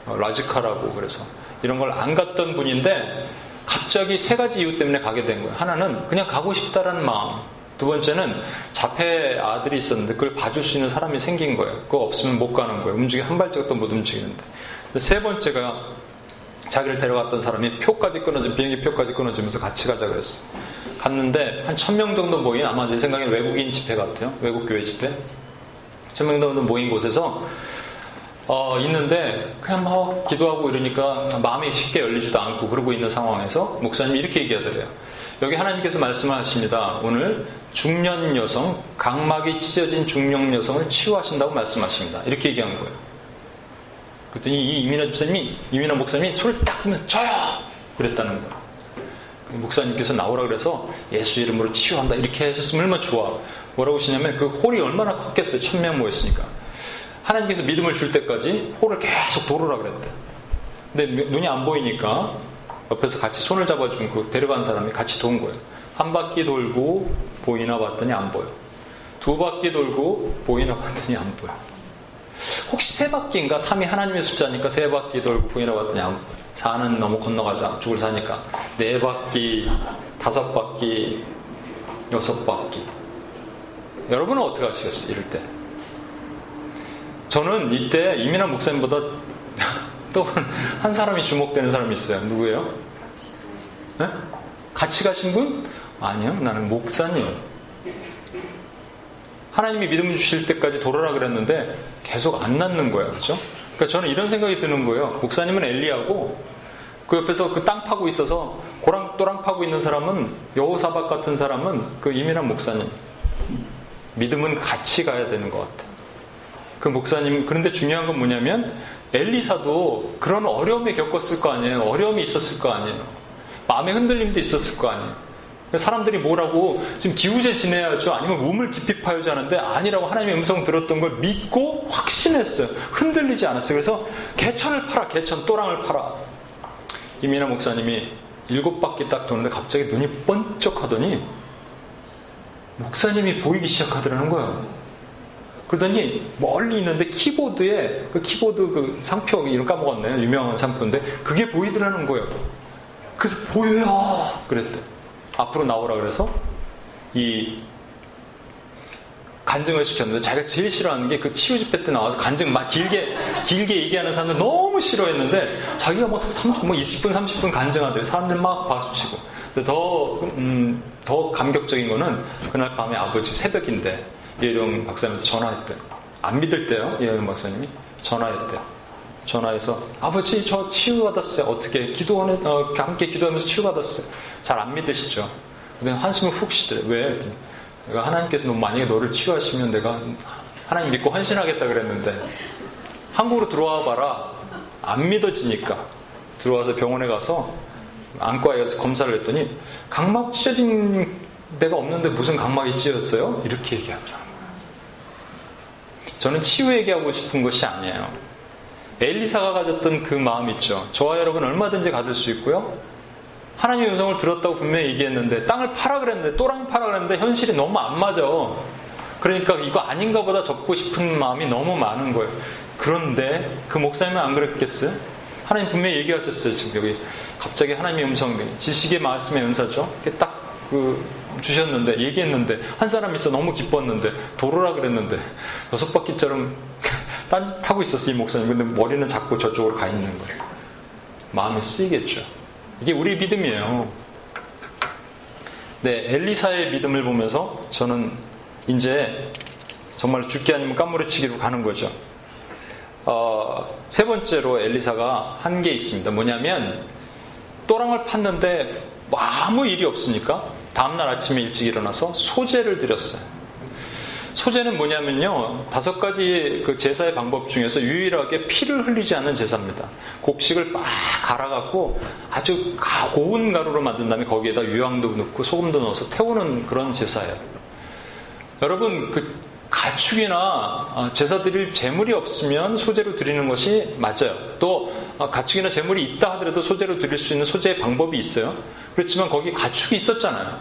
어, 라지카라고 그래서 이런 걸 안 갔던 분인데 갑자기 세 가지 이유 때문에 가게 된 거예요. 하나는 그냥 가고 싶다라는 마음. 두 번째는 자폐 아들이 있었는데 그걸 봐줄 수 있는 사람이 생긴 거예요. 그거 없으면 못 가는 거예요. 움직이 한 발짝도 못 움직이는데. 세 번째가 자기를 데려갔던 사람이 표까지 끊어진 비행기 표까지 끊어지면서 같이 가자 그랬어. 갔는데 한 천 명 정도 모인 아마 제 생각엔 외국인 집회 같아요. 외국 교회 집회. 천명 정도 모인 곳에서 어, 있는데 그냥 막 기도하고 이러니까 마음이 쉽게 열리지도 않고 그러고 있는 상황에서 목사님이 이렇게 얘기하더래요. 여기 하나님께서 말씀하십니다. 오늘 중년 여성, 각막이 찢어진 중년 여성을 치유하신다고 말씀하십니다. 이렇게 얘기한 거예요. 그랬더니 이 이민아 집사님이, 이민아 목사님이 손을 딱 하면 저요! 그랬다는 거예요. 목사님께서 나오라 그래서 예수 이름으로 치유한다. 이렇게 하셨으면 얼마나 좋아. 뭐라고 하시냐면 그 홀이 얼마나 컸겠어요. 천명 모였으니까. 하나님께서 믿음을 줄 때까지 홀을 계속 돌으라 그랬대. 근데 눈이 안 보이니까 옆에서 같이 손을 잡아준 그 데려간 사람이 같이 돈 거예요. 한 바퀴 돌고 보이나 봤더니 안 보여. 두 바퀴 돌고 보이나 봤더니 안 보여. 혹시 세 바퀴인가? 3이 하나님의 숫자니까 세 바퀴 돌고 보이나 봤더니 안 보여. 4는 너무 건너가자. 죽을 사니까. 네 바퀴, 다섯 바퀴, 여섯 바퀴. 여러분은 어떻게 하시겠어요? 이럴 때. 저는 이때 이민환 목사님보다 또 한 사람이 주목되는 사람이 있어요. 누구예요? 네? 같이 가신 분? 아니요. 나는 목사님. 하나님이 믿음을 주실 때까지 돌아라 그랬는데 계속 안 낫는 거예요. 그렇죠? 그러니까 저는 이런 생각이 드는 거예요. 목사님은 엘리하고 그 옆에서 그 땅 파고 있어서 고랑 또랑 파고 있는 사람은 여호사박 같은 사람은 그 이민한 목사님. 믿음은 같이 가야 되는 것 같아요. 그 목사님, 그런데 중요한 건 뭐냐면 엘리사도 그런 어려움에 겪었을 거 아니에요. 어려움이 있었을 거 아니에요. 마음의 흔들림도 있었을 거 아니에요. 사람들이 뭐라고 지금 기우제 지내야죠. 아니면 우물 깊이 파야지 하는데 아니라고 하나님의 음성 들었던 걸 믿고 확신했어요. 흔들리지 않았어요. 그래서 개천을 팔아, 개천, 또랑을 팔아. 이민아 목사님이 일곱 바퀴 딱 도는데 갑자기 눈이 번쩍 하더니 목사님이 보이기 시작하더라는 거예요. 그러더니 멀리 있는데 키보드에 그 키보드 그 상표 이름 까먹었네요. 유명한 상표인데 그게 보이더라는 거예요. 그래서 보여요. 그랬대. 앞으로 나오라 그래서 이 간증을 시켰는데 자기가 제일 싫어하는 게 그 치유 집회 때 나와서 간증 막 길게 길게 얘기하는 사람들 너무 싫어했는데 자기가 막 30, 뭐 20분 30분 간증하더래 사람들 막 박수치고 근데 더, 음, 더 감격적인 거는 그날 밤에 아버지 새벽인데 예령 박사님한테 전화했대 안 믿을 때요 예령 박사님이? 전화했대 전화해서 아버지 저 치유받았어요. 어떻게 기도원에 어, 함께 기도하면서 치유받았어요 잘 안 믿으시죠? 근데 한숨을 훅 쉬더래 왜? 내가 하나님께서 너 만약에 너를 치유하시면 내가 하나님 믿고 헌신하겠다 그랬는데 한국으로 들어와 봐라. 안 믿어지니까. 들어와서 병원에 가서 안과에 가서 검사를 했더니 각막 찢어진 데가 없는데 무슨 각막이 찢어졌어요? 이렇게 얘기하더라고요. 저는 치유 얘기하고 싶은 것이 아니에요. 엘리사가 가졌던 그 마음 있죠. 저와 여러분 얼마든지 가질 수 있고요. 하나님의 음성을 들었다고 분명히 얘기했는데 땅을 팔아 그랬는데 또랑 팔아 그랬는데 현실이 너무 안 맞아. 그러니까 이거 아닌가 보다 접고 싶은 마음이 너무 많은 거예요. 그런데 그 목사님은 안 그랬겠어요? 하나님 분명히 얘기하셨어요. 지금 여기 갑자기 하나님의 음성, 지식의 말씀의 은사죠. 딱 그 주셨는데 얘기했는데 한 사람 있어 너무 기뻤는데 도로라 그랬는데 여섯 바퀴처럼 딴짓하고 있었어 이 목사님. 근데 머리는 자꾸 저쪽으로 가 있는 거예요. 마음이 쓰이겠죠. 이게 우리 믿음이에요. 네, 엘리사의 믿음을 보면서 저는 이제 정말 죽기 아니면 까무러치기로 가는 거죠. 어, 세 번째로 엘리사가 한 게 있습니다. 뭐냐면 또랑을 팠는데 아무 일이 없으니까 다음날 아침에 일찍 일어나서 소재를 드렸어요. 소재는 뭐냐면요. 다섯 가지 그 제사의 방법 중에서 유일하게 피를 흘리지 않는 제사입니다. 곡식을 막 갈아갖고 아주 고운 가루로 만든 다음에 거기에다 유황도 넣고 소금도 넣어서 태우는 그런 제사예요. 여러분, 그 가축이나 어, 제사 드릴 재물이 없으면 소재로 드리는 것이 맞아요. 또 어, 가축이나 재물이 있다 하더라도 소재로 드릴 수 있는 소재의 방법이 있어요. 그렇지만 거기 가축이 있었잖아요.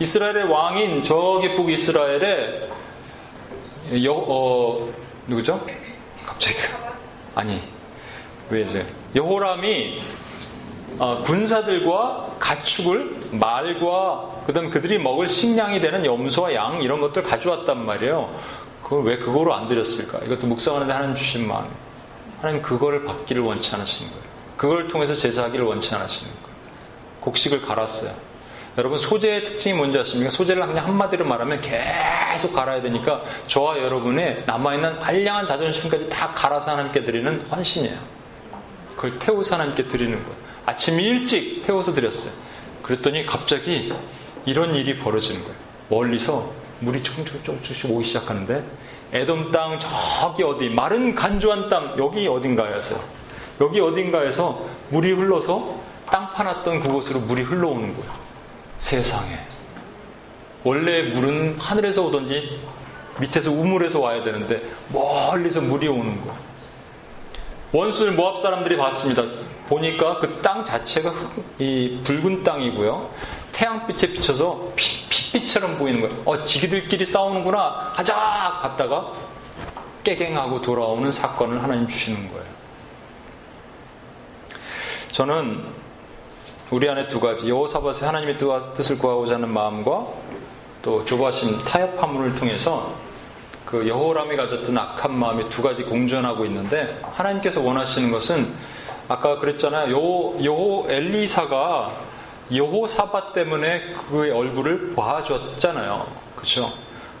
이스라엘의 왕인 저기 북이스라엘의 여, 어, 누구죠? 갑자기. 아니, 왜 이제. 여호람이 어, 군사들과 가축을 말과 그다음 그들이 먹을 식량이 되는 염소와 양 이런 것들 가져왔단 말이에요. 그걸 왜 그거로 안 드렸을까? 이것도 묵상하는데 하나님 주신 마음. 하나님 그거를 받기를 원치 않으시는 거예요. 그걸 통해서 제사하기를 원치 않으시는 거예요. 곡식을 갈았어요. 여러분 소재의 특징이 뭔지 아십니까? 소재를 그냥 한마디로 말하면 계속 갈아야 되니까 저와 여러분의 남아있는 알량한 자존심까지 다 갈아서 하나님께 드리는 헌신이에요. 그걸 태우서 하나님께 드리는 거예요. 아침 일찍 태워서 드렸어요. 그랬더니 갑자기 이런 일이 벌어지는 거예요. 멀리서 물이 조금씩 조금씩 오기 시작하는데 에돔 땅 저기 어디 마른 간주한 땅 여기 어딘가에서 여기 어딘가에서 물이 흘러서 땅 파놨던 그곳으로 물이 흘러오는 거예요. 세상에. 원래 물은 하늘에서 오든지 밑에서 우물에서 와야 되는데 멀리서 물이 오는 거야. 원수를 모압 사람들이 봤습니다. 보니까 그 땅 자체가 이 붉은 땅이고요. 태양빛에 비쳐서 핏빛처럼 보이는 거예요. 어, 지기들끼리 싸우는구나. 하자! 갔다가 깨갱하고 돌아오는 사건을 하나님 주시는 거예요. 저는 우리 안에 두 가지 여호사밧의 하나님의 뜻을 구하고자 하는 마음과 또 조바심 타협 화물을 통해서 그 여호람이 가졌던 악한 마음이 두 가지 공존하고 있는데 하나님께서 원하시는 것은 아까 그랬잖아요. 요, 요 엘리사가 여호사밧 때문에 그의 얼굴을 봐줬잖아요. 그렇죠?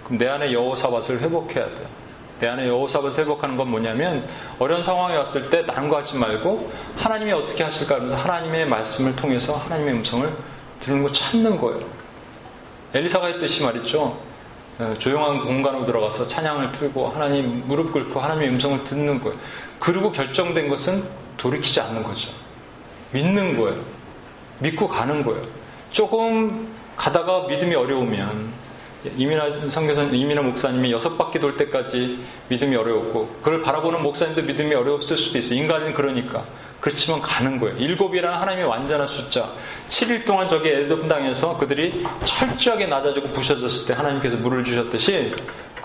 그럼 내 안에 여호사밧을 회복해야 돼요. 내 안에 여호사밧을 회복하는 건 뭐냐면 어려운 상황이 왔을 때 다른 거 하지 말고 하나님이 어떻게 하실까 하면서 하나님의 말씀을 통해서 하나님의 음성을 듣는 거 찾는 거예요. 엘리사가 했듯이 말이죠. 어, 조용한 공간으로 들어가서 찬양을 틀고 하나님 무릎 꿇고 하나님의 음성을 듣는 거예요. 그리고 결정된 것은 돌이키지 않는 거죠. 믿는 거예요. 믿고 가는 거예요. 조금 가다가 믿음이 어려우면 이민아 성교사님, 이민아 목사님이 여섯 바퀴 돌 때까지 믿음이 어려웠고, 그걸 바라보는 목사님도 믿음이 어려웠을 수도 있어요. 인간은 그러니까. 그렇지만 가는 거예요. 일곱이라는 하나님의 완전한 숫자. 7일 동안 저기 에돔 당에서 그들이 철저하게 낮아지고 부셔졌을 때 하나님께서 물을 주셨듯이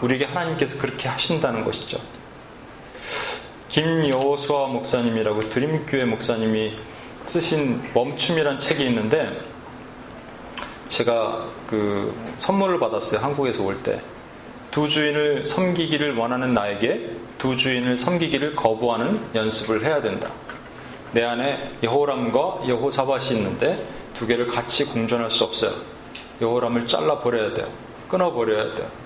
우리에게 하나님께서 그렇게 하신다는 것이죠. 김여수아 목사님이라고 드림교회 목사님이 쓰신 멈춤이란 책이 있는데 제가 그 선물을 받았어요. 한국에서 올 때. 두 주인을 섬기기를 원하는 나에게 두 주인을 섬기기를 거부하는 연습을 해야 된다. 내 안에 여호람과 여호사밧이 있는데 두 개를 같이 공존할 수 없어요. 여호람을 잘라 버려야 돼요. 끊어 버려야 돼요.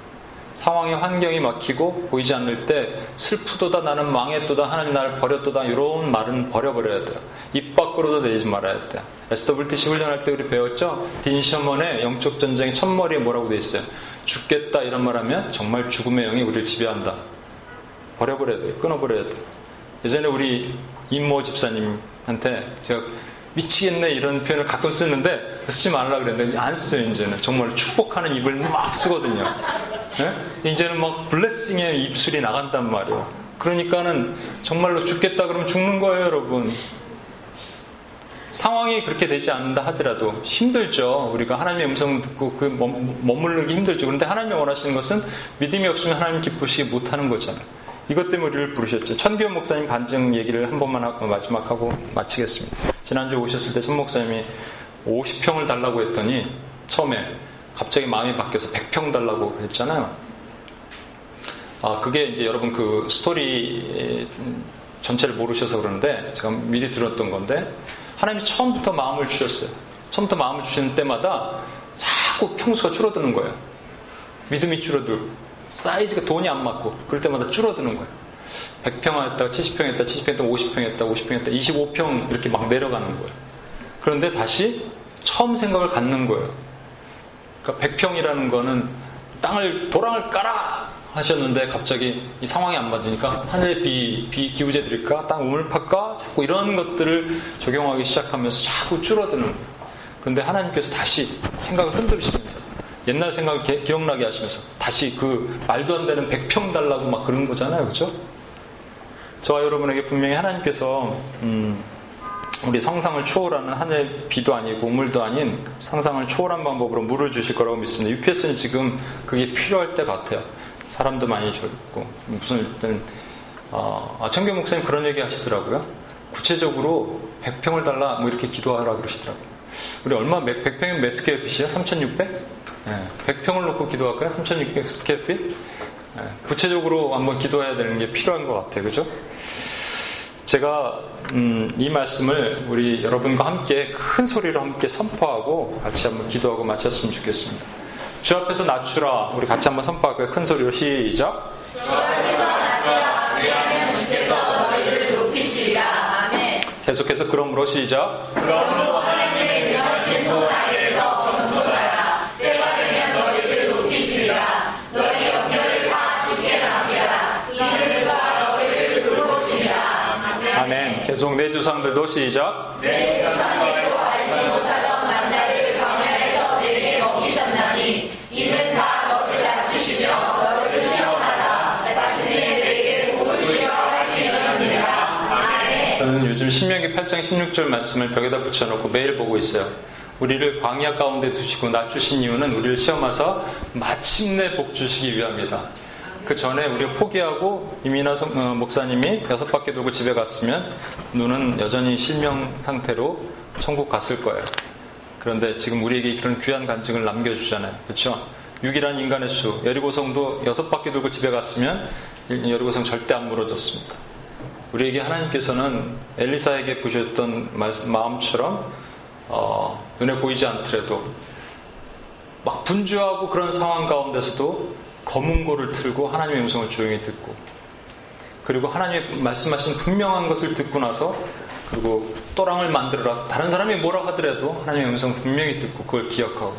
상황의 환경이 막히고 보이지 않을 때 슬프도다 나는 망했도다 하나님 나를 버렸도다 이런 말은 버려버려야 돼요. 입 밖으로도 내지 말아야 돼요. SWTC 훈련할 때 우리 배웠죠? 딘 셔먼의 영적 전쟁 첫머리에 뭐라고 돼 있어요? 죽겠다 이런 말하면 정말 죽음의 영이 우리를 지배한다. 버려버려야 돼요. 끊어버려야 돼요. 예전에 우리 임모 집사님한테 제가 미치겠네 이런 표현을 가끔 쓰는데 쓰지 말라 그랬는데 안 써요 이제는 정말 축복하는 입을 막 쓰거든요. 네? 이제는 막 블레싱의 입술이 나간단 말이에요. 그러니까는 정말로 죽겠다 그러면 죽는 거예요 여러분. 상황이 그렇게 되지 않는다 하더라도 힘들죠. 우리가 하나님의 음성 듣고 그 머물르기 힘들죠. 그런데 하나님이 원하시는 것은 믿음이 없으면 하나님 기쁘시게 못하는 거잖아요. 이것 때문에 우리를 부르셨죠. 천기현 목사님 간증 얘기를 한 번만 하고 마지막 하고 마치겠습니다. 지난주에 오셨을 때 천 목사님이 50평을 달라고 했더니 처음에 갑자기 마음이 바뀌어서 100평 달라고 그랬잖아요. 아, 그게 이제 여러분 그 스토리 전체를 모르셔서 그러는데 제가 미리 들었던 건데 하나님이 처음부터 마음을 주셨어요. 처음부터 마음을 주시는 때마다 자꾸 평수가 줄어드는 거예요. 믿음이 줄어들고 사이즈가 돈이 안 맞고 그럴 때마다 줄어드는 거예요. 100평 했다가 70평 했다, 70평 했다, 50평 했다, 50평 했다, 25평 이렇게 막 내려가는 거예요. 그런데 다시 처음 생각을 갖는 거예요. 그러니까 100평이라는 거는 땅을 도랑을 깔아 하셨는데 갑자기 이 상황이 안 맞으니까 하늘에 비, 비 기우제 드릴까? 땅 우물 팔까? 자꾸 이런 것들을 적용하기 시작하면서 자꾸 줄어드는 거예요. 그런데 하나님께서 다시 생각을 흔들으시면서 옛날 생각을 기, 기억나게 하시면서 다시 그 말도 안 되는 100평 달라고 막 그런 거잖아요. 그죠? 저와 여러분에게 분명히 하나님께서 음, 우리 상상을 초월하는 하늘의 비도 아니고 우물도 아닌 상상을 초월한 방법으로 물을 주실 거라고 믿습니다. UPS는 지금 그게 필요할 때 같아요. 사람도 많이 적고 무슨 일단 어, 아, 청교 목사님 그런 얘기 하시더라고요. 구체적으로 100평을 달라 뭐 이렇게 기도하라 그러시더라고요. 우리 얼마 100평이면 몇 square feet이야? 3,600? 네, 100평을 놓고 기도할까요? 3,600 square feet? 네, 구체적으로 한번 기도해야 되는 게 필요한 것 같아요. 그죠? 제가 음, 이 말씀을 우리 여러분과 함께 큰 소리로 함께 선포하고 같이 한번 기도하고 마쳤으면 좋겠습니다. 주 앞에서 낮추라. 우리 같이 한번 선포할까요? 큰 소리로 시작. 주 앞에서 낮추라. 왜냐하면 주께서 너희를 높이시리라. 아멘. 계속해서 그러므로 시작. 그러므로 하나님의 손 아래 계속 내 조상들도 시작. 내 조상들도 알지 못하던 만나를 광야에서 내게 먹이셨나니 이는 다 너를 낮추시며 너를 시험하사 자신이 내게 복을 주려 하시려니라. 아멘. 저는 요즘 신명기 8장 16절 말씀을 벽에다 붙여놓고 매일 보고 있어요. 우리를 광야 가운데 두시고 낮추신 이유는 우리를 시험하사 마침내 복 주시기 위함이다. 그 전에 우리가 포기하고 이민아 성- 어, 목사님이 여섯 바퀴 돌고 집에 갔으면 눈은 여전히 실명 상태로 천국 갔을 거예요. 그런데 지금 우리에게 그런 귀한 간증을 남겨주잖아요. 그렇죠? 6이라는 인간의 수, 여리고성도 여섯 바퀴 돌고 집에 갔으면 여리고성 절대 안 무너졌습니다. 우리에게 하나님께서는 엘리사에게 부셨던 말- 마음처럼 어, 눈에 보이지 않더라도 막 분주하고 그런 상황 가운데서도 검은고를 틀고 하나님의 음성을 조용히 듣고 그리고 하나님의 말씀하신 분명한 것을 듣고 나서 그리고 또랑을 만들어라 다른 사람이 뭐라 하더라도 하나님의 음성 분명히 듣고 그걸 기억하고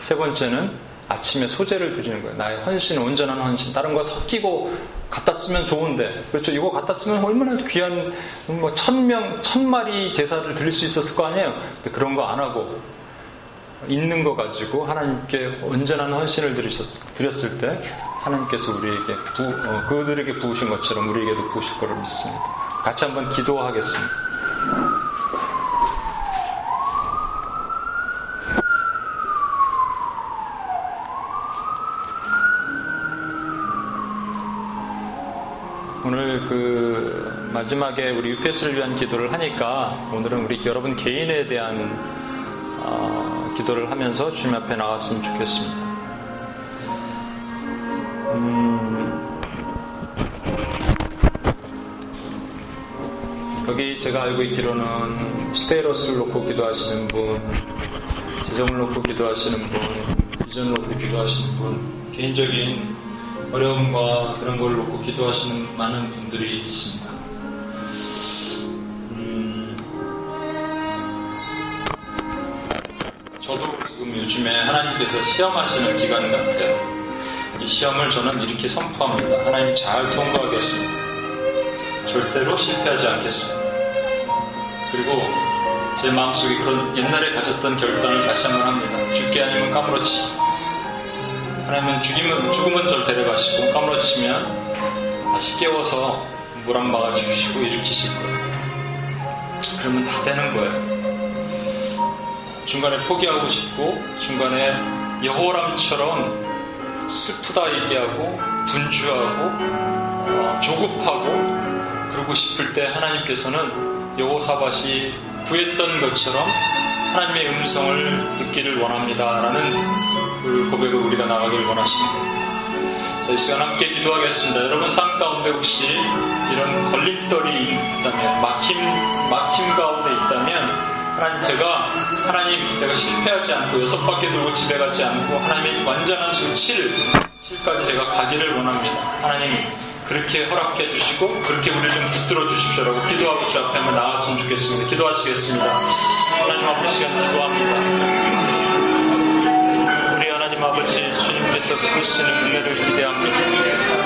세 번째는 아침에 소재를 드리는 거예요. 나의 헌신, 온전한 헌신. 다른 거 섞이고 갖다 쓰면 좋은데. 그렇죠. 이거 갖다 쓰면 얼마나 귀한, 뭐, 천 명, 천 마리 제사를 드릴 수 있었을 거 아니에요. 근데 그런 거 안 하고, 있는 거 가지고 하나님께 온전한 헌신을 드리셨, 드렸을 때 하나님께서 우리에게 부, 어, 그들에게 부으신 것처럼 우리에게도 부으실 거를 믿습니다. 같이 한번 기도하겠습니다. 오늘 그 마지막에 우리 UPS를 위한 기도를 하니까 오늘은 우리 여러분 개인에 대한 기도를 하면서 주님 앞에 나갔으면 좋겠습니다. 음, 여기 제가 알고 있기로는 스테이러스를 놓고 기도하시는 분, 재정을 놓고 기도하시는 분, 비전을 놓고 기도하시는 분, 개인적인 어려움과 그런 걸 놓고 기도하시는 많은 분들이 있습니다. 하나님께서 시험하시는 기간 같아요. 이 시험을 저는 이렇게 선포합니다. 하나님 잘 통과하겠습니다. 절대로 실패하지 않겠습니다. 그리고 제 마음속에 그런 옛날에 가졌던 결단을 다시 한번 합니다. 죽게 아니면 까무러치. 하나님은 죽이면, 죽으면 절 데려가시고 까무러치면 다시 깨워서 물 한 바가 주시고 일으키실 거예요. 그러면 다 되는 거예요. 중간에 포기하고 싶고 중간에 여호람처럼 슬프다 얘기하고 분주하고 어, 조급하고 그러고 싶을 때 하나님께서는 여호사밭이 구했던 것처럼 하나님의 음성을 듣기를 원합니다라는 그 고백을 우리가 나가길 원하시는 겁니다. 자, 이 시간 함께 기도하겠습니다. 여러분 삶 가운데 혹시 이런 걸림돌이 있다면 막힘 막힘 가운데 있다면 하나님 제가 하나님 제가 실패하지 않고 여섯 바퀴 돌고 집에 가지 않고 하나님의 완전한 수 7, 7까지 제가 가기를 원합니다. 하나님 그렇게 허락해 주시고 그렇게 우리를 좀 붙들어 주십시오라고 기도하고 주 앞에 한번 나왔으면 좋겠습니다. 기도하시겠습니다. 하나님 앞에 시간 기도합니다. 우리 하나님 아버지 주님께서 베푸시는 은혜를 기대합니다.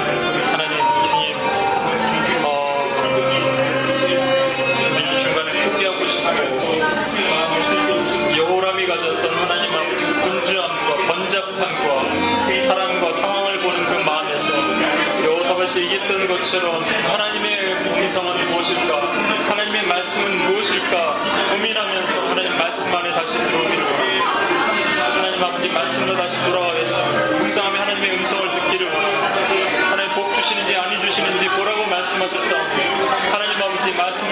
것처럼 하나님의 음성은 무엇일까? 하나님의 말씀은 무엇일까? 고민하면서 하나님 말씀 안에 다시 들어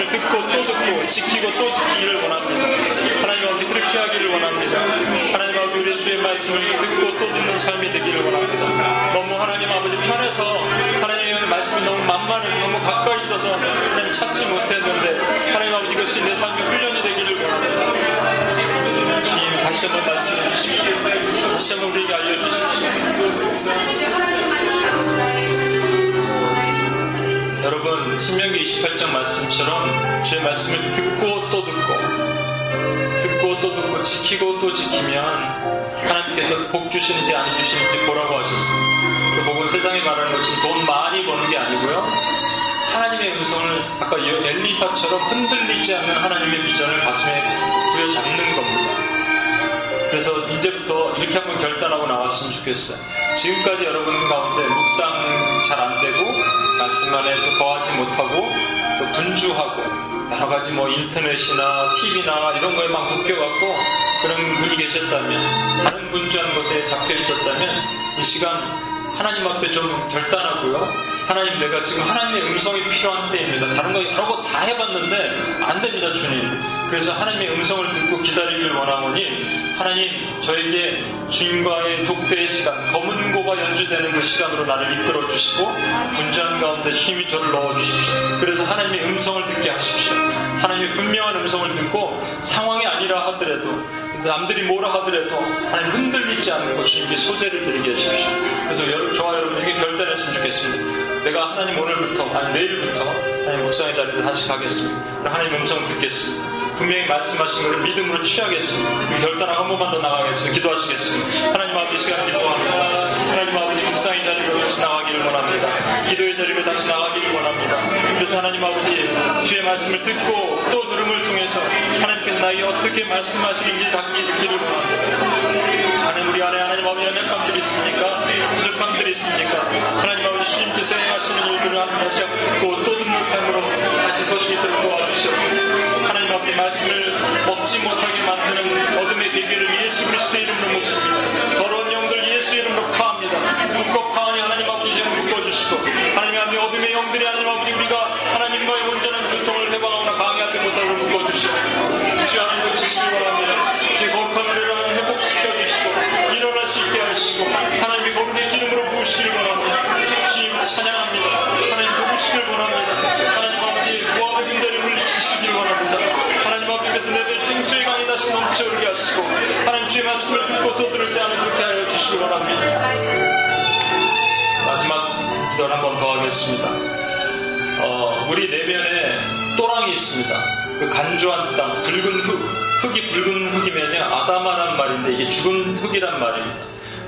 말씀을 듣고 또 듣고 지키고 또 지키기를 원합니다. 하나님 아버지 그렇게 하기를 원합니다. 하나님 아버지 우리 주의 말씀을 듣고 또 듣는 삶이 되기를 원합니다. 너무 하나님 아버지 편해서 하나님의 말씀이 너무 만만해서 너무 가까이 있어서 하나님 찾지 못했는데 하나님 아버지 이것이 내 삶의 훈련이 되기를 원합니다. 주님 다시 한번 말씀해 주십시오. 다시 한번 우리에게 알려주십시오. 28장 말씀처럼 주의 말씀을 듣고 또 듣고 듣고 또 듣고 지키고 또 지키면 하나님께서 복 주시는지 안 주시는지 보라고 하셨습니다. 그 복은 세상에 말하는 것처럼 돈 많이 버는 게 아니고요. 하나님의 음성을 아까 엘리사처럼 흔들리지 않는 하나님의 비전을 가슴에 부여잡는 겁니다. 그래서 이제부터 이렇게 한번 결단하고 나왔으면 좋겠어요. 지금까지 여러분 가운데 묵상 잘 안 되고 말씀 안에 또 거하지 못하고 또 분주하고 여러 가지 뭐 인터넷이나 TV나 이런 거에 막 묶여갖고 그런 분이 계셨다면 다른 분주한 것에 잡혀 있었다면 이 시간 하나님 앞에 좀 결단하고요. 하나님 내가 지금 하나님의 음성이 필요한 때입니다. 다른 거 여러 거 다 해봤는데 안 됩니다 주님. 그래서 하나님의 음성을 듣고 기다리기를 원하오니 하나님 저에게 주님과의 독대의 시간 검은 고가 연주되는 그 시간으로 나를 이끌어 주시고 분주한 가운데 주님이 저를 넣어 주십시오. 그래서 하나님의 음성을 듣게 하십시오. 하나님의 분명한 음성을 듣고 상황이 아니라 하더라도 남들이 뭐라 하더라도 하나님 흔들리지 않고 주님께 소재를 드리게 하십시오. 그래서 여러분, 저와 여러분에게 결단했으면 좋겠습니다. 내가 하나님 오늘부터 아니 내일부터 하나님 묵상의 자리로 다시 가겠습니다. 하나님 음성 듣겠습니다. 분명히 말씀하신 것을 믿음으로 취하겠습니다. 결단하고 한 번만 더 나가겠습니다. 기도하시겠습니다. 하나님 아버지 시간 기도합니다. 하나님 아버지 묵상의 자리로 다시 나가기를 원합니다. 기도의 자리로 다시 나가기를 원합니다. 그래서 하나님 아버지 주의 말씀을 듣고 또 들음을 통해서 하나님께서 나에게 어떻게 말씀하시는지 닿기를 원합니다. 하나님 우리 안에 하나님 아버지 연약감들이 있습니까? 부족함들이 있습니까? 하나님 아버지 주님께서 행하시는 일들을 하나님 다시 듣고 또 듣는 삶으로 다시 서시 있도록 도와주시옵소서. 하나님 아버지 말씀을 먹지 못하게 만드는 어둠의 계기를 예수 그리스도의 이름으로 묶습니다. 더러운 영들 예수 이름으로 파합니다. 묶어 파하니 하나님 아버지 이제 묶어주시고 하나님 아버지 어둠의 영들이 하나님 아버지 우리가 기도를 한번 더 하겠습니다. 어, 우리 내면에 또랑이 있습니다. 그 간주한 땅, 붉은 흙, 흙이 붉은 흙이면요, 아담아란 말인데 이게 죽은 흙이란 말입니다.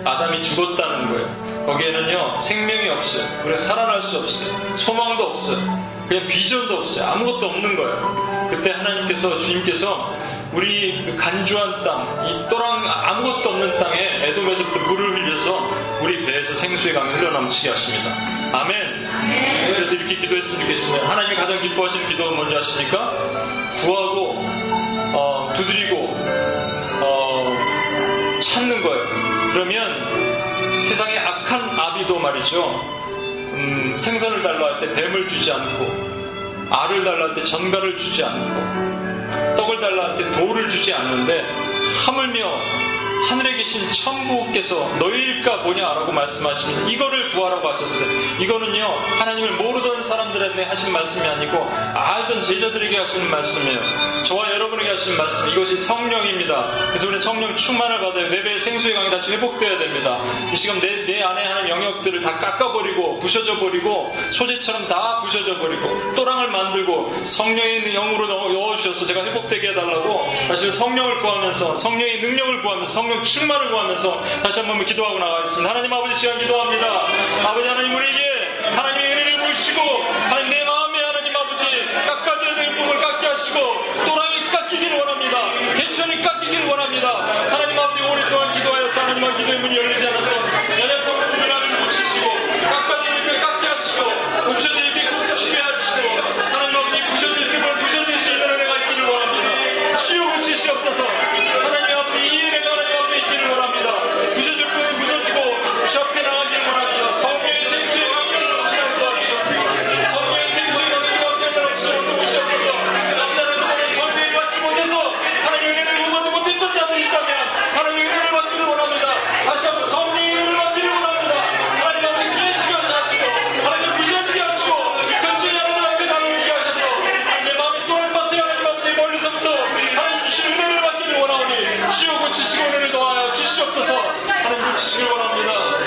아담이 죽었다는 거예요. 거기에는요, 생명이 없어요. 우리가 살아날 수 없어요. 소망도 없어요. 그냥 비전도 없어요. 아무것도 없는 거예요. 그때 하나님께서, 주님께서 우리 그 간주한 땅, 이 또랑 아무것도 없는 땅 에 에돔에서부터 물을 흘려서 우리 배에서 생수의 강이 흘러넘치게 하십니다. 아멘. 그래서 이렇게 기도했으면 좋겠습니다. 하나님이 가장 기뻐하시는 기도가 뭔지 아십니까? 구하고 어, 두드리고 어, 찾는 거예요. 그러면 세상의 악한 아비도 말이죠. 음, 생선을 달라 할 때 뱀을 주지 않고 알을 달라 할 때 전갈을 주지 않고 떡을 달라 할 때 돌을 주지 않는데 하물며 하늘에 계신 천부께서 너희일까 보냐라고 말씀하시면서 이거를 구하라고 하셨어요. 이거는요 하나님을 모르던 사람들한테 하신 말씀이 아니고 알던 제자들에게 하시는 말씀이에요. 저와 여러분에게 하신 말씀 이것이 성령입니다. 그래서 우리 성령 충만을 받아요. 내 배의 생수의 강이 다시 회복돼야 됩니다. 이 시간 내, 내 안에 하는 영역들을 다 깎아버리고 부셔져 버리고 소재처럼 다 부셔져 버리고 또랑을 만들고 성령의 영으로 넣어주셔서 제가 회복되게 해달라고 다시 성령을 구하면서 성령의 능력을 구하면서 성령 충만을 구하면서 다시 한번 기도하고 나가겠습니다. 하나님 아버지 시간 기도합니다. 아버지 하나님 우리에게 하나님의 은혜를 부으시고